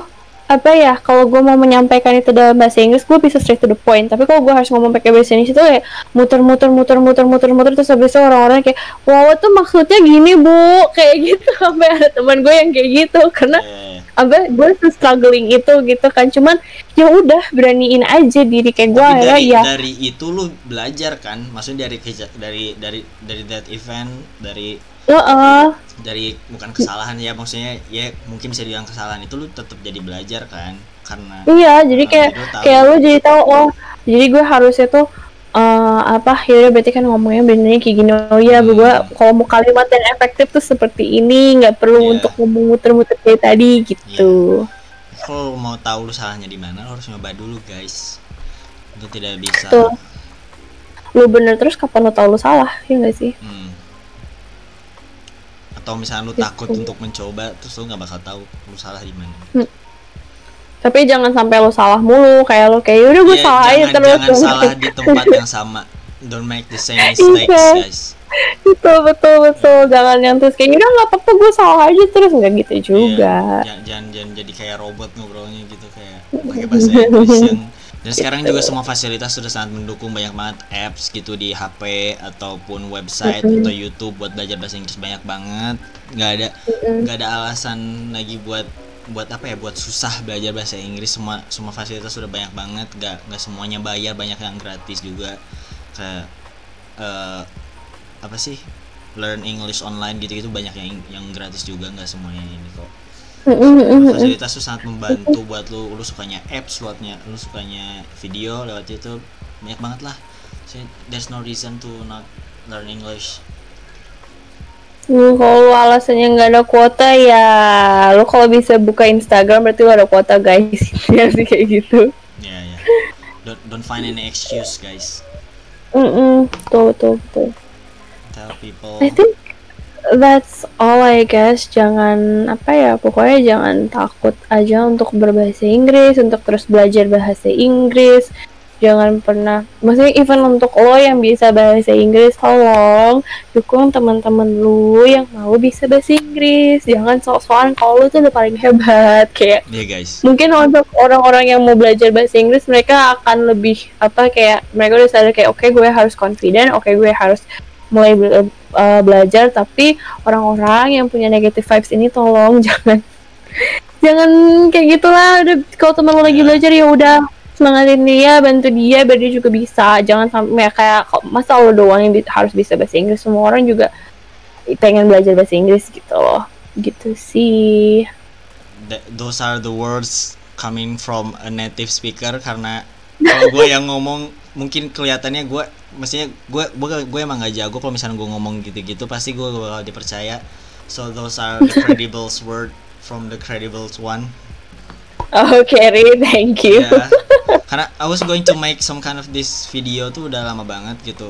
apa ya kalau gue mau menyampaikan itu dalam bahasa Inggris gue bisa straight to the point. Tapi kalau gue harus ngomong pakai bahasa Indonesia tuh kayak muter-muter muter-muter muter-muter terus habis itu orang-orang kayak wow tuh maksudnya gini bu. Kayak gitu sampai ada teman gue yang kayak gitu. Karena Eh, apa gue tuh struggling itu gitu kan. Cuman ya udah beraniin aja diri kayak gue akhirnya dari ya dari itu lu belajar kan? Maksudnya dari dari dari dari that event dari Heeh. dari bukan kesalahan ya maksudnya ya mungkin bisa dibilang kesalahan itu lu tetap jadi belajar kan karena iya jadi kayak lu tahu. kayak lu jadi tahu oh jadi gue harusnya tuh eh apa ya berarti kan ngomongnya benernya kayak gini oh ya Hmm. gue kalau mau kalimat yang efektif tuh seperti ini nggak perlu Iya. untuk ngomong muter-muter kayak tadi gitu kalau mau tahu lu salahnya di mana lu harus nyoba dulu guys lu tidak bisa Betul. lu bener terus kapan lu tahu lu salah ya nggak sih Hmm. Atau misalnya lu Gitu. takut untuk mencoba terus lu nggak bakal tahu lu salah di mana. Tapi jangan sampai lu salah mulu kayak lu kayak udah gue Iya, salah aja jangan, terus. jangan salah di tempat yang sama. Don't make the same mistakes Iya. guys. Betul betul betul. Jangan yang terus kayak udah nggak apa-apa gue salah aja terus. Nggak gitu juga. Iya, jangan, jangan jangan jadi kayak robot ngobrolnya gitu kayak pakai bahasa Inggris yang dan sekarang juga semua fasilitas sudah sangat mendukung banyak banget apps gitu di HP ataupun website Mm-mm. atau YouTube buat belajar bahasa Inggris banyak banget nggak ada Mm-mm. nggak ada alasan lagi buat buat apa ya buat susah belajar bahasa Inggris semua semua fasilitas sudah banyak banget nggak nggak semuanya bayar banyak yang gratis juga kayak eh, apa sih learn English online gitu gitu banyak yang yang gratis juga nggak semuanya ini kok. Fasilitas tuh sangat membantu buat lu. Lu sukanya apps luatnya lu sukanya video lewat itu banyak banget lah. So, there's no reason to not learn English. Hmm, kalau lu alasannya nggak ada kuota ya lu kalau bisa buka Instagram berarti lu ada kuota guys. Ya sih kayak gitu. Ya ya. Don't don't find any excuse guys. Mm-mm, betul betul betul. Tell people. I think that's all I guess. Jangan apa ya pokoknya jangan takut aja untuk berbahasa Inggris untuk terus belajar bahasa Inggris. Jangan pernah maksudnya even untuk lo yang bisa bahasa Inggris tolong dukung teman-teman lu yang mau bisa bahasa Inggris. Jangan sok-sokan kalau lu tuh udah paling hebat. Kayak ya guys. mungkin untuk orang-orang yang mau belajar bahasa Inggris mereka akan lebih apa kayak mereka udah sadar kayak oke gue harus confident. Oke gue harus mulai be- uh, belajar tapi orang-orang yang punya negative vibes ini tolong jangan jangan kayak gitulah. Udah kalau teman lo lagi Ya. belajar ya udah semangatin dia bantu dia biar dia juga bisa. Jangan sampai kayak kok- masa lo doang yang bi- harus bisa bahasa Inggris? Semua orang juga pengen belajar bahasa Inggris gitu loh. Gitu sih. Th- those are the words coming from a native speaker karena kalau gue yang ngomong mungkin kelihatannya gue maksudnya gue gue gue emang gak jago kalau misalnya gue ngomong gitu-gitu pasti gue bakal dipercaya. So those are the credible word from the credible one. Oh Carrie thank you. Ya karena I was going to make some kind of this video tuh udah lama banget gitu.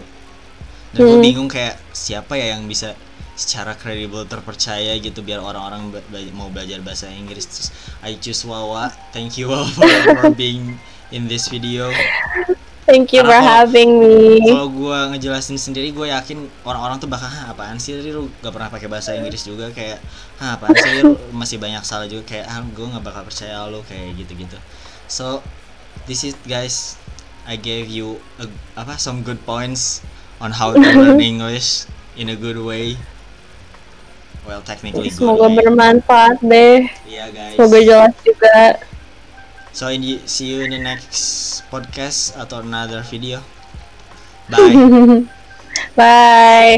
Dan gue Hmm. bingung kayak siapa ya yang bisa secara kredibel terpercaya gitu biar orang-orang mau belajar bahasa Inggris. Terus I choose Wawa. Thank you Wawa for, for being in this video Thank you for Karena kalau- having me. kalau gue ngejelasin sendiri gue yakin orang-orang tuh bakal "Hah, apaan sih Ri? lu gak pernah pakai bahasa Inggris juga kayak Hah, apaan sih lu masih banyak salah juga kayak ah gue nggak bakal percaya lu kayak gitu-gitu so this is guys I gave you a, apa some good points on how to learn English in a good way well technically good Semoga way bermanfaat deh. yeah guys Semoga jelas juga. So in the, see you in the next podcast atau another video bye Bye.